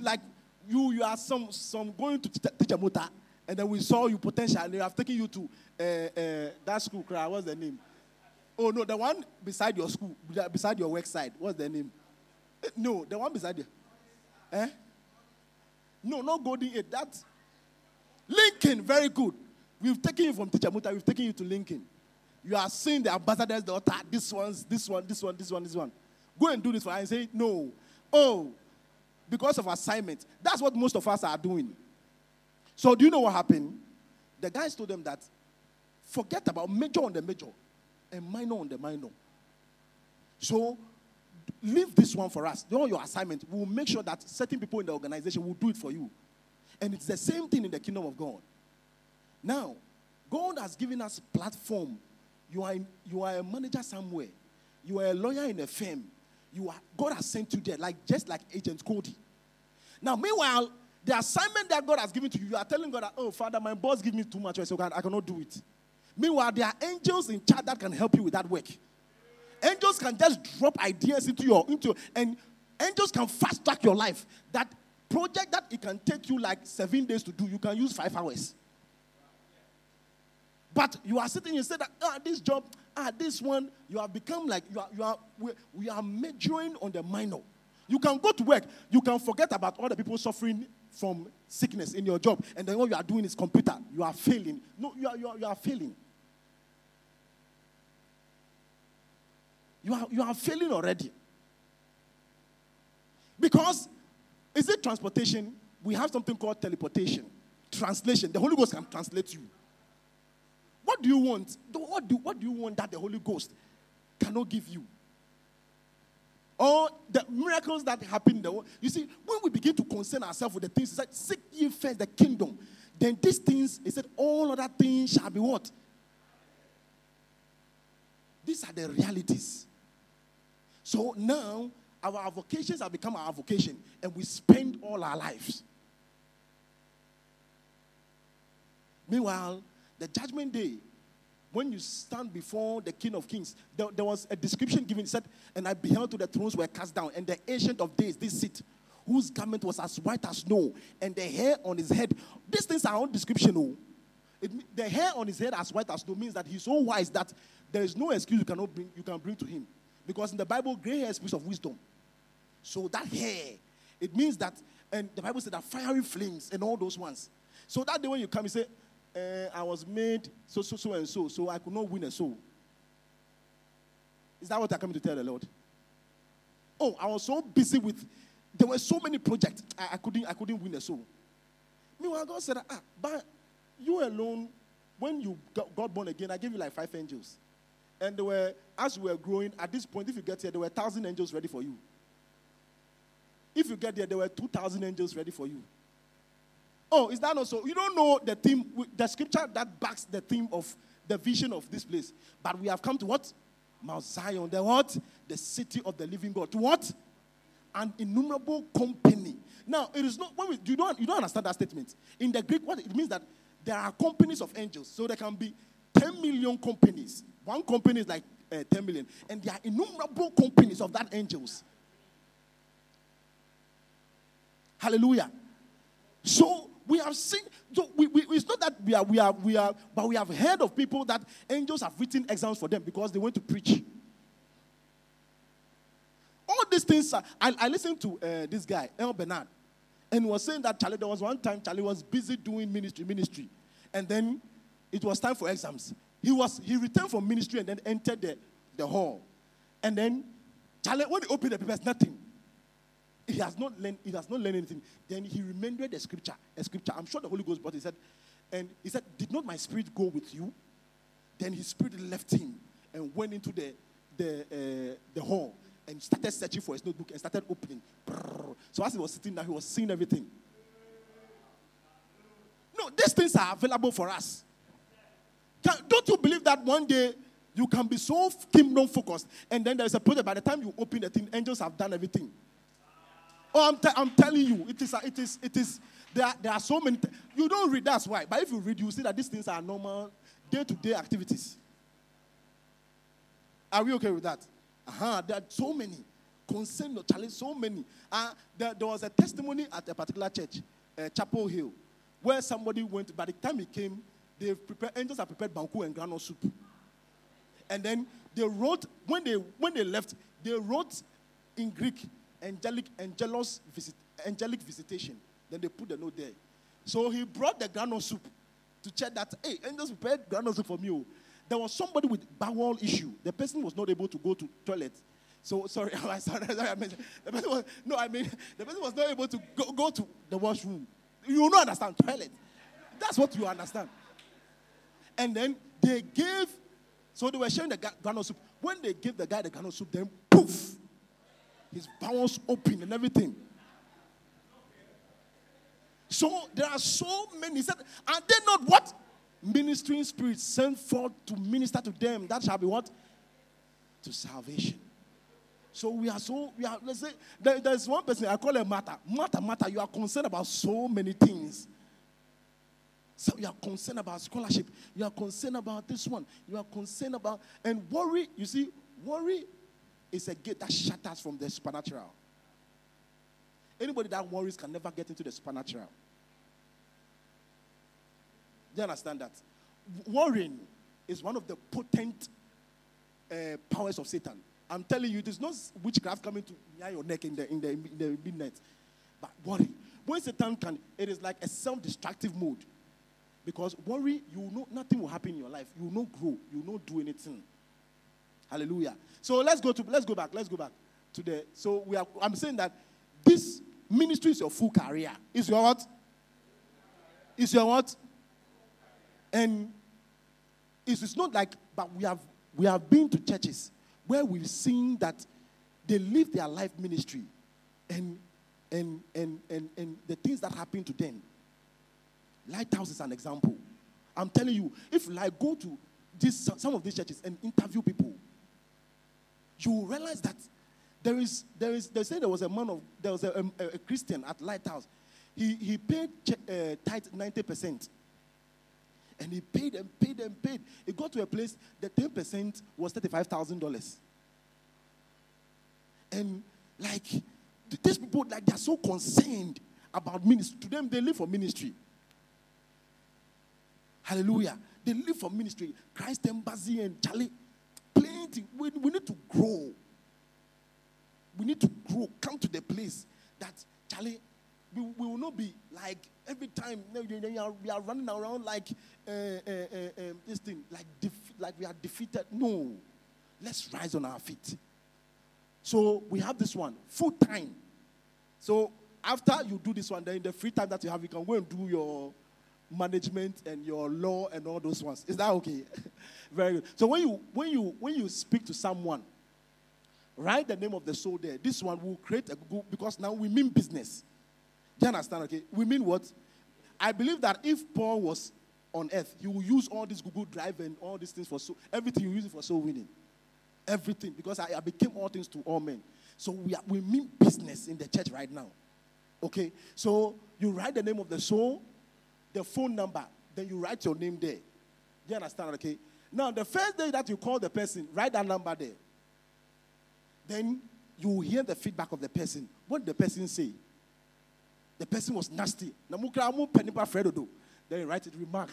like you you are some some going to teach a motor, and then we saw you potential. And we have taken you to uh, uh, that school. What's the name? Oh no, the one beside your school, beside your work side. What's the name? Eh, No, the one beside you. Eh? No, not Golden Eight. That Lincoln, very good. We've taken you from Teacher Muta, we've taken you to Lincoln. You are seeing the ambassador's daughter, this one's, this one, this one, this one, this one. Go and do this for her and say, no. Oh, because of assignment. That's what most of us are doing. So, do you know what happened? The guys told them that forget about major on the major and minor on the minor. So, leave this one for us. Do your assignment. We'll make sure that certain people in the organization will do it for you. And it's the same thing in the kingdom of God. Now, God has given us platform. You are, in, you are a manager somewhere. You are a lawyer in a firm. You are, God has sent you there, like just like Agent Cody. Now, meanwhile, the assignment that God has given to you, you are telling God, that, "Oh, Father, my boss gives me too much, so I cannot do it." Meanwhile, there are angels in charge that can help you with that work. Angels can just drop ideas into your into and angels can fast track your life. That project that it can take you like seven days to do, you can use five hours. But you are sitting and say that ah this job ah this one you have become like you are you are we, we are majoring on the minor. You can go to work, you can forget about all the people suffering from sickness in your job, and then what you are doing is computer. You are failing. No, you are you are, you are failing. You are, you are failing already. Because, is it transportation? We have something called teleportation, translation. The Holy Ghost can translate you. What do you want? What do, what do you want that the Holy Ghost cannot give you? Or the miracles that happen in the world. You see, when we begin to concern ourselves with the things, he said, Seek ye first the kingdom. Then these things, he said, all other things shall be what? These are the realities. So now our vocations have become our vocation, and we spend all our lives. Meanwhile, the judgment day, when you stand before the King of Kings, there, there was a description given. It said, And I beheld to the thrones were cast down, and the ancient of days, this seat, whose garment was as white as snow, and the hair on his head. These things are on description. Oh. It, the hair on his head as white as snow means that he's so wise that there is no excuse you cannot bring you can bring to him. Because in the Bible, gray hair speaks of wisdom. So that hair, it means that, and the Bible said that fiery flames and all those ones. So that day when you come, you say, eh, I was made so, so, so, and so, so I could not win a soul. Is that what I'm coming to tell the Lord? Oh, I was so busy with, there were so many projects, I, I couldn't, I couldn't win a soul. Meanwhile, God said, ah, but you alone, when you got, got born again, I gave you like five angels. And they were, as we were growing, at this point, if you get here, there were thousand angels ready for you. If you get there, there were 2,000 angels ready for you. Oh, is that not so? You don't know the theme, the scripture that backs the theme of the vision of this place. But we have come to what? Mount Zion. The what? The city of the living God. To what? An innumerable company. Now, it is not, when we, you, don't, you don't understand that statement. In the Greek, what it means that there are companies of angels. So there can be 10 million companies. One company is like uh, 10 million. And there are innumerable companies of that angels. Hallelujah. So we have seen, so we, we, it's not that we are, we are, we are, but we have heard of people that angels have written exams for them because they went to preach. All these things, are, I, I listened to uh, this guy, El Bernard, and was saying that Charlie, there was one time Charlie was busy doing ministry, ministry, and then it was time for exams. He was he returned from ministry and then entered the, the hall. And then Charlie, when he opened the papers, nothing. He has not learned, he has not learned anything. Then he remembered the scripture, a scripture. I'm sure the Holy Ghost, but he said, and he said, Did not my spirit go with you? Then his spirit left him and went into the the uh, the hall and started searching for his notebook and started opening. So as he was sitting there, he was seeing everything. No, these things are available for us. Can, don't you believe that one day you can be so kingdom focused and then there's a project by the time you open the thing, angels have done everything. Oh, I'm, I'm telling you, it is, it is, it is, there are, there are so many. Th- you don't read, that's why. But if you read, you see that these things are normal day to day activities. Are we okay with that? Uh-huh, there are so many. Concern or challenge, so many. Uh, there, there was a testimony at a particular church, uh, Chapel Hill, where somebody went, by the time he came, they prepared, angels have prepared banku and groundnut soup. And then they wrote, when they, when they left, they wrote in Greek, angelic, angelos visit, angelic visitation. Then they put the note there. So he brought the groundnut soup to check that, hey, angels prepared groundnut soup for me. oh. There was somebody with bowel issue. The person was not able to go to toilet. So sorry, I sorry, sorry, I mean, the person was, no, I mean the person was not able to go, go to the washroom. You will not understand toilet. That's what you understand. And then they gave, so they were sharing the groundnut soup. When they gave the guy the groundnut soup, then poof, his bowels open and everything. So there are so many. Said, are they not what? Ministering spirits sent forth to minister to them. That shall be what? To salvation. So we are so, we are, let's say, there- there's one person, I call her Martha. Martha, Martha, you are concerned about so many things. So you are concerned about scholarship. You are concerned about this one. You are concerned about, and worry, you see, worry is a gate that shatters from the supernatural. Anybody that worries can never get into the supernatural. Do you understand that? Worrying is one of the potent uh, powers of Satan. I'm telling you, there's no witchcraft coming to your neck in the, in the, in the midnight. But worry. When Satan can, it is like a self destructive mode. Because worry, you know nothing will happen in your life. You will not grow. You will not do anything. Hallelujah. So let's go to let's go back. Let's go back to the so we are I'm saying that this ministry is your full career. Is your what? Is your what? And it's, it's not like, but we have we have been to churches where we've seen that they live their life ministry and and and and, and the things that happen to them. Lighthouse is an example. I'm telling you, if like go to this some of these churches and interview people, you realize that there is there is they say there was a man of there was a, a, a Christian at Lighthouse. He he paid uh, tithe ninety percent. And he paid and paid and paid. It got to a place, the 10% was $35,000. And like, these people, like, they're so concerned about ministry. To them, they live for ministry. Hallelujah. They live for ministry. Christ Embassy and Charlie. We, we need to grow. We need to grow. Come to the place that, Charlie, we, we will not be like every time you are- we are running around like uh, uh, uh, um, this thing, like, def- like we are defeated. No. Let's rise on our feet. So we have this one, full time. So after you do this one, then in the free time that you have, you can go and do your management and your law and all those ones. Is that okay? Very good. So when you when you when you speak to someone, write the name of the soul there. This one will create a Google because now we mean business. Do you understand? Okay, we mean what? I believe that if Paul was on earth, he will use all this Google Drive and all these things for so everything you use it for soul winning. Everything because I, I became all things to all men. So we are, we mean business in the church right now. Okay, so you write the name of the soul, the phone number, then you write your name there. Do you understand? Okay. Now the first day that you call the person, write that number there. Then you hear the feedback of the person. What the person say? the person was nasty. Then you write it remark.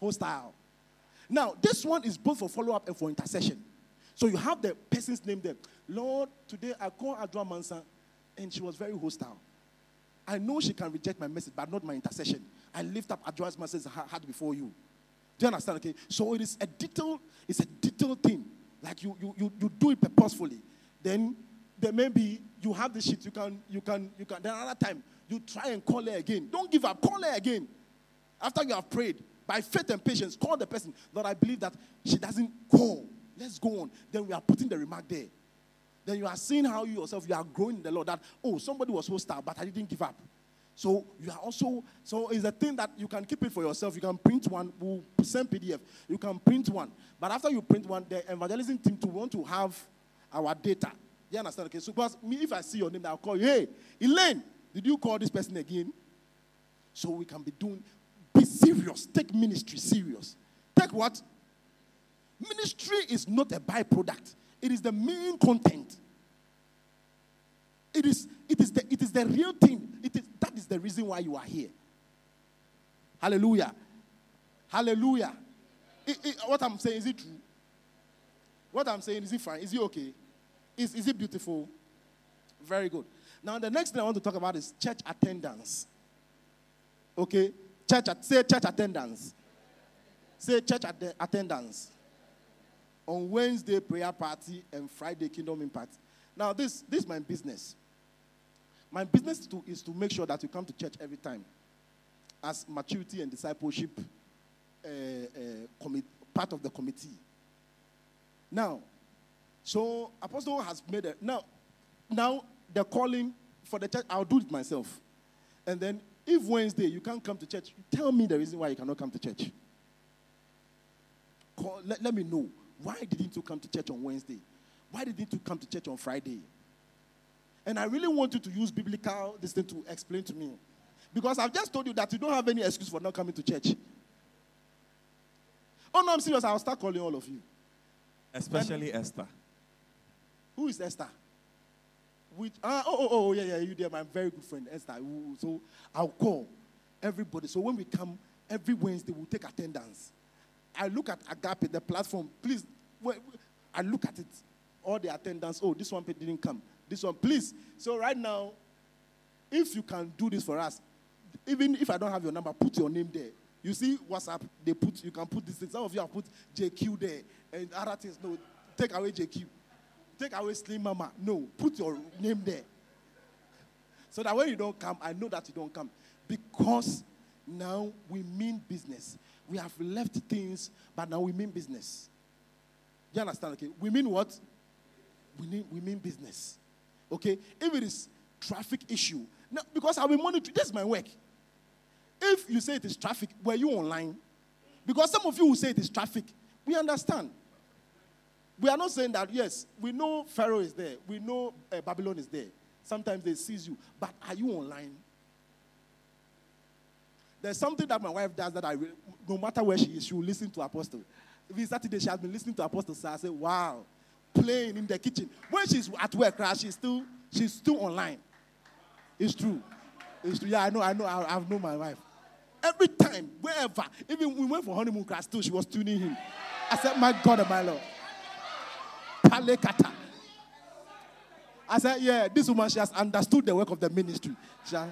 Hostile. Now, this one is both for follow up and for intercession. So you have the person's name there. Lord, today I call Adra Mansa and she was very hostile. I know she can reject my message, but not my intercession. I lift up Adra's message heart before you. Do you understand? Okay. So it is a detail, it's a detailed thing. Like you you you, you do it purposefully. Then there may be you have the shit, you can you can you can then another time you try and call her again. Don't give up, call her again. After you have prayed, by faith and patience, call the person. Lord, I believe that she doesn't call. Let's go on. Then we are putting the remark there. Then you are seeing how you yourself you are growing in the Lord. That oh, somebody was hostile, but I didn't give up. So you are also so it's a thing that you can keep it for yourself. You can print one, we'll send PDF. You can print one, but after you print one, the evangelism team to want to have our data. You understand? Okay, so because me, if I see your name, I'll call you. Hey, Elaine, did you call this person again? So we can be doing. Be serious. Take ministry serious. Take what? Ministry is not a byproduct. It is the main content. It is, it is, the, it is the real thing. It is, that is the reason why you are here. Hallelujah. Hallelujah. It- it- what I'm saying, is it true? What I'm saying, is it fine? Is it okay? Is, is it beautiful? Very good. Now, the next thing I want to talk about is church attendance. Okay? Church, say church attendance. Say church atte- attendance. On Wednesday, prayer party, and Friday, kingdom impact. Now, this, this is my business. My business to, is to make sure that you come to church every time as maturity and discipleship uh, uh, commi- part of the committee. Now, so Apostle has made it. now, now the calling for the church. I'll do it myself, and then if Wednesday you can't come to church, tell me the reason why you cannot come to church. Call, let, let me know why didn't you come to church on Wednesday? Why didn't you come to church on Friday? And I really want you to use biblical this thing to explain to me. Because I've just told you that you don't have any excuse for not coming to church. Oh no, I'm serious. I'll start calling all of you. Especially Esther. Who is Esther? Which, ah, oh, oh, oh, yeah, yeah, you there, my very good friend, Esther. So I'll call everybody. So when we come every Wednesday, we'll take attendance. I look at Agape, the platform. Please, wait, wait. I look at it. All the attendance. Oh, this one didn't come. This one, please. So right now, if you can do this for us, even if I don't have your number, put your name there. You see WhatsApp, they put you can put this thing. Some of you have put JQ there and other things. No, take away JQ. Take away Slim Mama. No, put your name there. So that when you don't come, I know that you don't come. Because now we mean business. We have left things, but now we mean business. You understand? Okay. We mean what? We mean, we mean business. Okay? If it is traffic issue, now, because I'll monitor. this is my work. If you say it is traffic, were you online? Because some of you will say it is traffic. We understand. We are not saying that, yes, we know Pharaoh is there, we know uh, Babylon is there. Sometimes they seize you, but are you online? There's something that my wife does that I, will, no matter where she is, she will listen to Apostle. If Saturday, she has been listening to Apostle, so I say, wow, playing in the kitchen. When she's at work, right, she's still, she's still online. It's true. It's true. Yeah, I know, I know, I, I've known my wife. Every time, wherever, even we went for honeymoon class too, she was tuning in. I said, my God and my Lord. Palekata. I said, yeah, this woman, she has understood the work of the ministry. She has-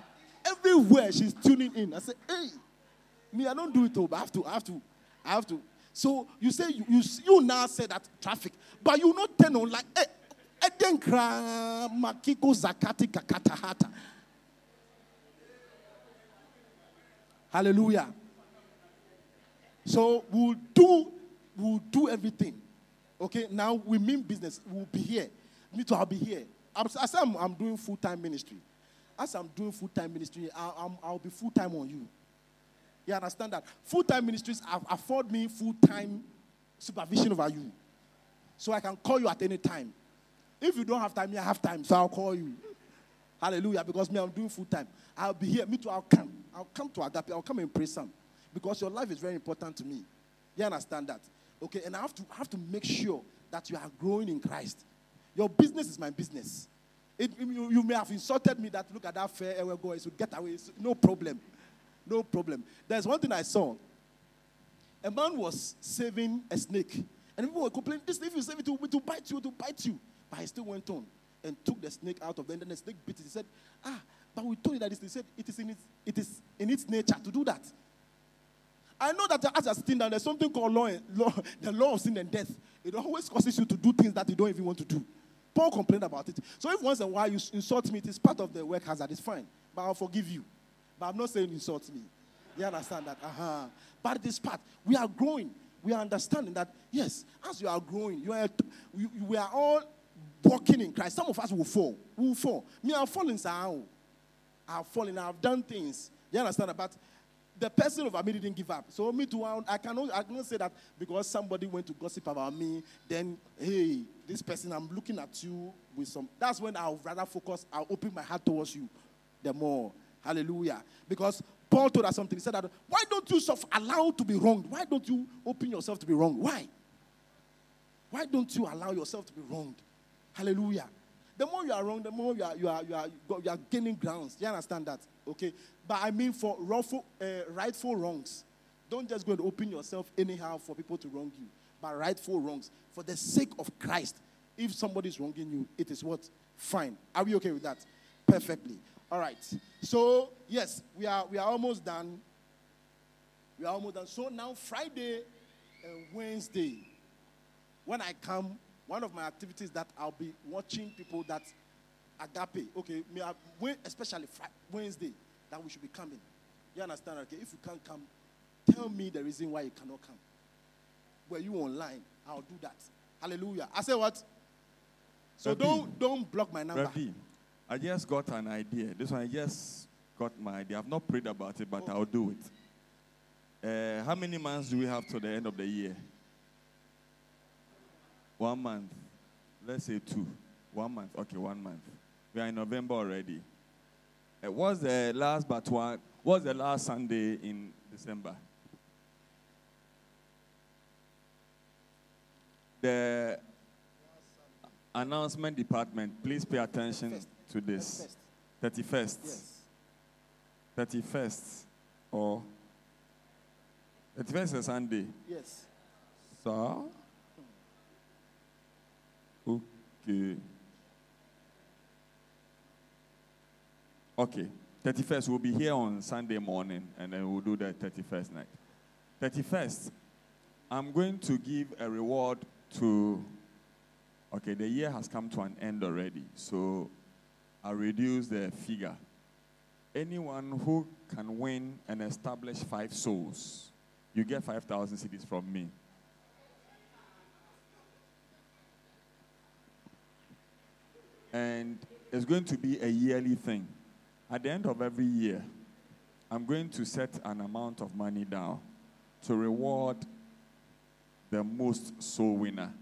everywhere she's tuning in. I said, hey, me, I don't do it, though, but I have to, I have to, I have to. So you say, you, you, you now say that traffic, but you not turn on like, eh, Edenkra Makiko Zakati Kakatahata. Hallelujah. So we'll do, we'll do everything. Okay, now we mean business. We'll be here. Me too, I'll be here. I'm, as I'm, I'm doing full time ministry. As I'm doing full time ministry, I, I'm, I'll be full time on you. You understand that? Full time ministries afford me full time supervision over you. So I can call you at any time. If you don't have time, me, I have time, so I'll call you. Hallelujah. Because me, I'm doing full time. I'll be here. Me too, I'll come. I'll come to Agape. I'll come and pray some. Because your life is very important to me. You understand that? Okay, and I have to I have to make sure that you are growing in Christ. Your business is my business. It, you, you may have insulted me that look at that fair ever go, so get away. It's no problem. No problem. There's one thing I saw. A man was saving a snake. And people were complaining, this if you save it, it will, it bite you, it will bite you. But he still went on and took the snake out of them. And then the snake bit it. He said, Ah, but we told you that. He said, it is, in its, it is in its nature to do that. I know that as you're sitting down, there's something called law, law, the law of sin and death. It always causes you to do things that you don't even want to do. Paul complained about it. So if once in a while you insult me, it is part of the work hazard. It's fine. But I'll forgive you. But I'm not saying insult me. You understand that? Uh-huh. But this part, we are growing. We are understanding that, yes, as you are growing, you are, we, are all walking in Christ. Some of us will fall. We will fall. Me, I've fallen, sir. I've fallen. I've done things. You understand that? But the person over me didn't give up. So me too, I cannot, I cannot say that because somebody went to gossip about me, then, hey, this person, I'm looking at you with some. That's when I'll rather focus, I'll open my heart towards you the more. Hallelujah. Because Paul told us something. He said that, why don't you self allow to be wronged? Why don't you open yourself to be wronged? Why? Why don't you allow yourself to be wronged? Hallelujah. The more you are wrong, the more you are, you are, you are, you are gaining grounds. You understand that? Okay? But I mean for wrongful, uh, rightful wrongs. Don't just go and open yourself anyhow for people to wrong you. But rightful wrongs. For the sake of Christ. If somebody is wronging you, it is what? Fine. Are we okay with that? Perfectly. All right. So, yes, we are we are almost done. We are almost done. So now Friday and Wednesday, when I come, one of my activities that I'll be watching people that agape. Okay, me uh, especially Friday, Wednesday that we should be coming. You understand? Okay, if you can't come, tell me the reason why you cannot come. Were you online? I'll do that. Hallelujah. I say what? So Rabbi, don't don't block my number. Rabbi, I just got an idea. This one I just got my idea. I've not prayed about it, but Oh. I'll do it. Uh, how many months do we have to the end of the year? One month. Let's say two. One month. Okay, one month. We are in November already. Uh, what's the last but one? What's the last Sunday in December? The announcement department, please pay attention First. to this. First. 31st. Yes. 31st or 31st is Sunday. Yes. So, okay. Okay. 31st, we'll be here on Sunday morning and then we'll do the 31st night. 31st, I'm going to give a reward to. Okay, the year has come to an end already, so I'll reduce the figure. Anyone who can win and establish five souls, you get 5,000 cedis from me. And it's going to be a yearly thing. At the end of every year, I'm going to set an amount of money down to reward the most soul winner.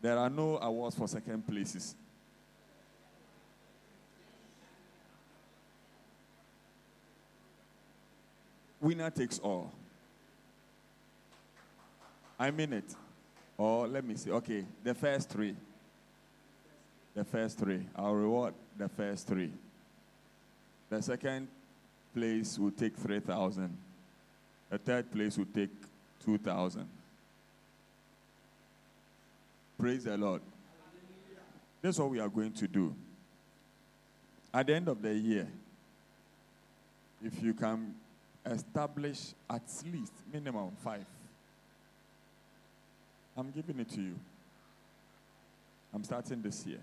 There are no awards for second places. Winner takes all. I mean it. Or let me see. Okay, the first three. The first three. I'll reward the first three. The second place will take 3,000. The third place will take 2,000. Praise the Lord. That's what we are going to do. At the end of the year, if you can establish at least minimum five, I'm giving it to you. I'm starting this year.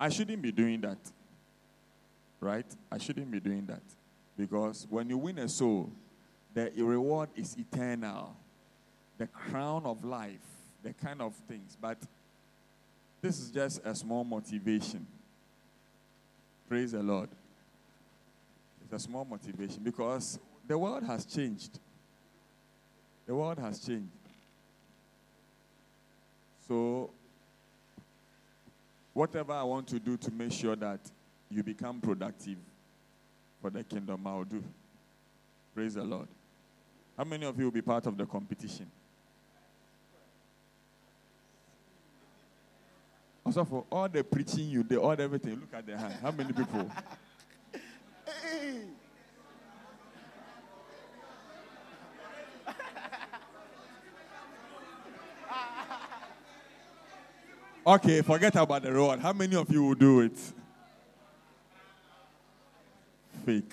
I shouldn't be doing that. Right? I shouldn't be doing that. Because when you win a soul, the reward is eternal. The crown of life, the kind of things. But this is just a small motivation. Praise the Lord. It's a small motivation because the world has changed. The world has changed. So, whatever I want to do to make sure that you become productive for the kingdom, I'll do. Praise the Lord. How many of you will be part of the competition? Also, for all the preaching you did, all the everything, look at the hand. How many people? Hey. Okay, forget about the reward. How many of you will do it? Fake,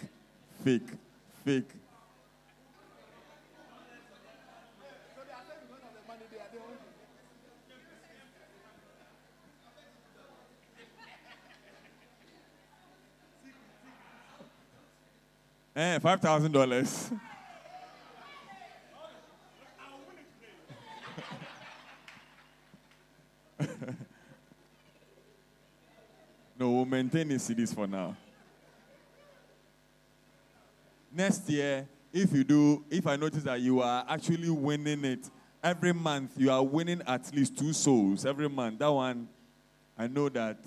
fake, fake. Eh, five thousand dollars. No, we'll maintain the cedis for now. Next year, if you do, if I notice that you are actually winning it every month, you are winning at least two souls every month. That one, I know that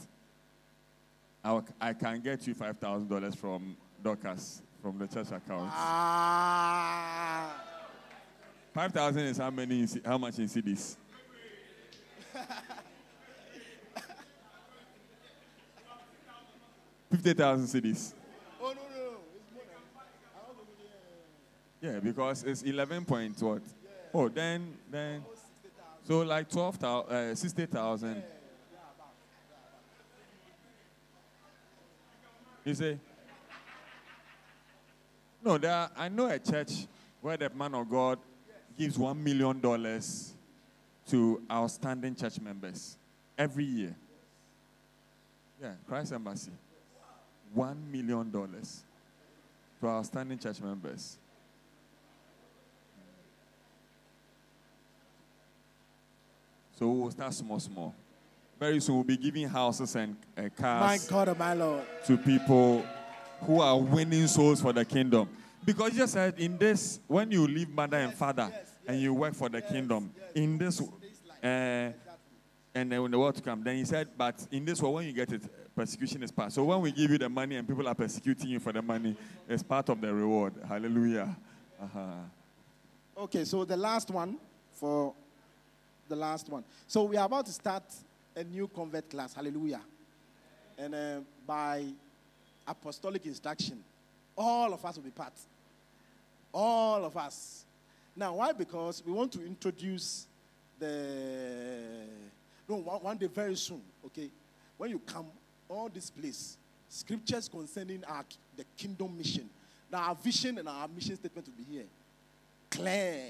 I, I can get you five thousand dollars from Dorcas from the church account. Ah. Five thousand is how many? In, C- how much in cedis? Fifty thousand cedis. Oh, no, no, no. It's more than- I also do the, Yeah, because it's eleven point what? Oh, then then. So like twelve thousand, uh, sixty thousand. You say? No, there. Are, I know a church where the man of God gives one million dollars to outstanding church members every year. Yeah, Christ Embassy. One million dollars to outstanding church members. So we'll start small, small. Very soon we'll be giving houses and uh, My God, and my Lord. to people who are winning souls for the kingdom. Because you said in this, when you leave mother and father and you work for the kingdom, in this, uh, and then when the world to come, then he said, but in this world, when you get it, persecution is part. So when we give you the money and people are persecuting you for the money, it's part of the reward. Hallelujah. Uh-huh. Okay, so the last one for the last one. So we are about to start a new convert class. Hallelujah. And uh, by apostolic instruction, all of us will be part. All of us. Now, why? Because we want to introduce the. No, one, one day very soon, okay? When you come, all this place, scriptures concerning our, the kingdom mission. Now, our vision and our mission statement will be here clear.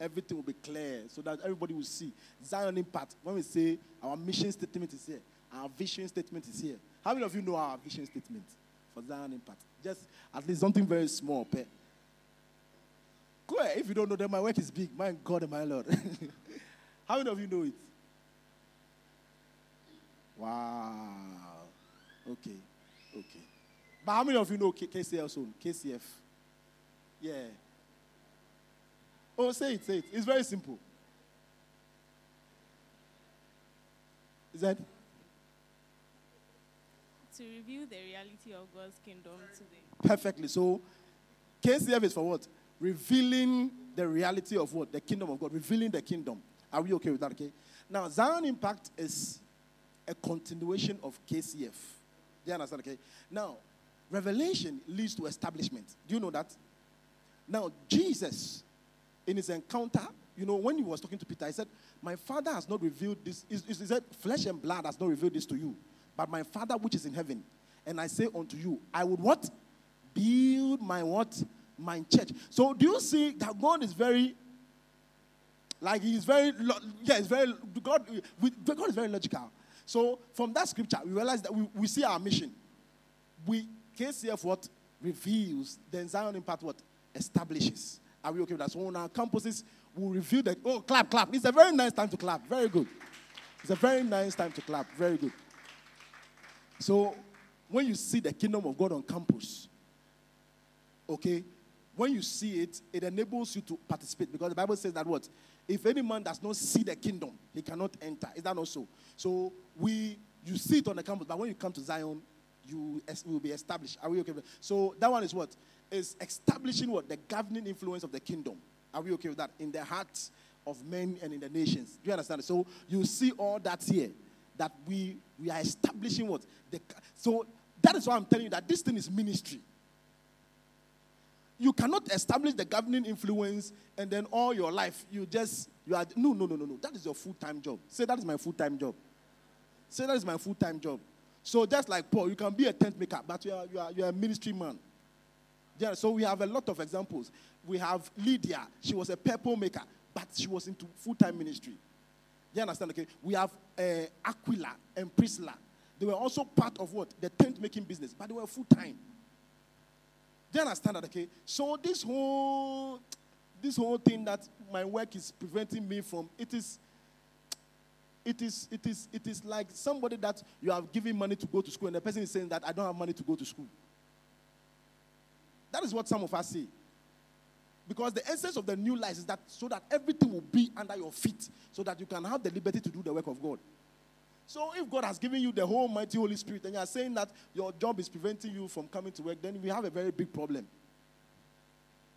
Everything will be clear so that everybody will see. Zion Impact, when we say our mission statement is here, our vision statement is here. How many of you know our vision statement for Zion Impact? Just at least something very small. Ahead. If you don't know, that my work is big. My God and my Lord. How many of you know it? Wow. Okay. Okay. But how many of you know K- KCF soon? KCF? Yeah. Oh, say it, say it. It's very simple. Is that? To reveal the reality of God's kingdom today. Perfectly. So, KCF is for what? Revealing the reality of what? The kingdom of God. Revealing the kingdom. Are we okay with that? Okay. Now, Zion Impact is a continuation of KCF. Do you understand? Okay. Now, revelation leads to establishment. Do you know that? Now, Jesus, in his encounter, you know, when he was talking to Peter, he said, My father has not revealed this. He said, Flesh and blood has not revealed this to you, but my father which is in heaven. And I say unto you, I would what? Build my what? My church. So do you see that God is very like he is very yeah, it's very God God is very logical. So from that scripture, we realize that we, we see our mission. We KCF what reveals, then Zion Impact what establishes. Are we okay with that? So on our campuses, we'll review that. Oh, clap, clap. It's a very nice time to clap. Very good. It's a very nice time to clap. Very good. So when you see the kingdom of God on campus, okay, when you see it, it enables you to participate because the Bible says that what? If any man does not see the kingdom, he cannot enter. Is that not so? So we you see it on the campus, but when you come to Zion, you will be established. Are we okay with that? So that one is what? Is establishing what? The governing influence of the kingdom. Are we okay with that? In the hearts of men and in the nations. Do you understand? So you see all that here. That we we are establishing what the so that is why I'm telling you that this thing is ministry. You cannot establish the governing influence and then all your life you just you are no no no no no that is your full-time job. Say that is my full-time job. Say that is my full-time job. So just like Paul, you can be a tent maker, but you are you are, you are a ministry man. Yeah, so we have a lot of examples. We have Lydia, she was a purple maker, but she was into full-time ministry. You understand? Okay, we have uh, Aquila and Priscilla. They were also part of what the tent making business, but they were full-time. Do you understand that? Okay, so this whole this whole thing that my work is preventing me from it is it is it is it is like somebody that you have given money to go to school and the person is saying that I don't have money to go to school. That is what some of us say. Because the essence of the new life is that so that everything will be under your feet, so that you can have the liberty to do the work of God. So if God has given you the whole mighty Holy Spirit and you are saying that your job is preventing you from coming to work, then we have a very big problem.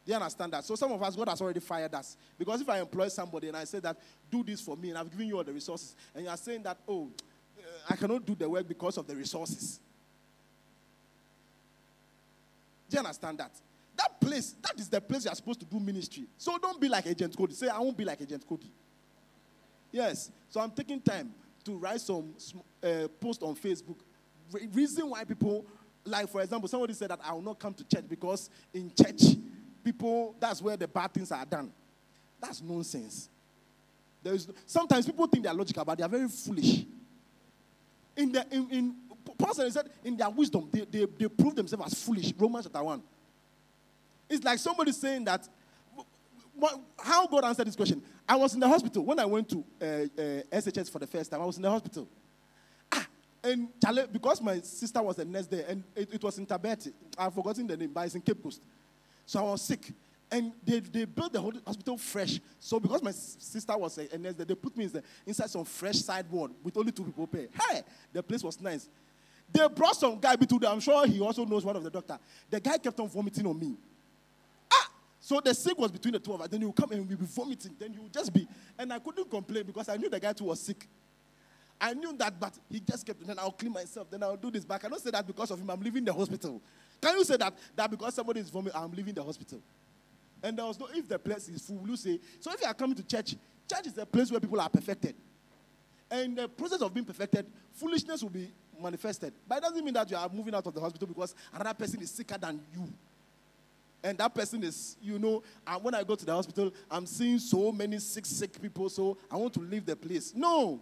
Do you understand that? So some of us, God has already fired us. Because if I employ somebody and I say that, do this for me, and I've given you all the resources, and you are saying that, oh, uh, I cannot do the work because of the resources. Do you understand that? That place, that is the place you are supposed to do ministry. So don't be like Agent Cody. Say, I won't be like Agent Cody. Yes. So I'm taking time to write some uh, post on Facebook. Re- reason why people, like for example, somebody said that I will not come to church because in church, people, that's where the bad things are done. That's nonsense. There is, sometimes people think they are logical, but they are very foolish. In the in, in Paul said in their wisdom, they, they, they prove themselves as foolish. Romans chapter 1. It's like somebody saying that how God answered this question. I was in the hospital when I went to uh, uh, SHS for the first time. I was in the hospital. Ah, and because my sister was the next day, and it, it was in Tabet. I've forgotten the name, but it's in Cape Coast. So I was sick. And they, they built the whole hospital fresh. So because my sister was a, nurse, they put me in the, inside some fresh sideboard with only two people pay. Hey, the place was nice. They brought some guy them. I'm sure he also knows one of the doctor. The guy kept on vomiting on me. So the sick was between the two of us. Then he come and we'd be vomiting. Then he would just be. And I couldn't complain because I knew the guy too was sick. I knew that, but he just kept. Then I'll clean myself. Then I'll do this. But I cannot say that because of him. I'm leaving the hospital. Can you say that that because somebody is vomiting, I'm leaving the hospital? And there was no. If the place is full, you say. So if you are coming to church, church is a place where people are perfected. And the process of being perfected, foolishness will be manifested. But it doesn't mean that you are moving out of the hospital because another person is sicker than you. And that person is, you know, and when I go to the hospital, I'm seeing so many sick, sick people, so I want to leave the place. No.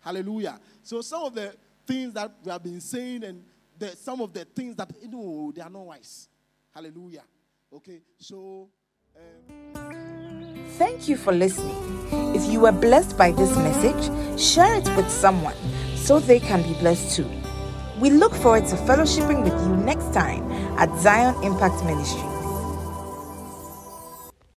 Hallelujah. So some of the things that we have been saying and the, some of the things that, you know, they are not wise. Hallelujah. Okay, so. Um... Thank you for listening. If you were blessed by this message, share it with someone so they can be blessed too. We look forward to fellowshipping with you next time at Zion Impact Ministry.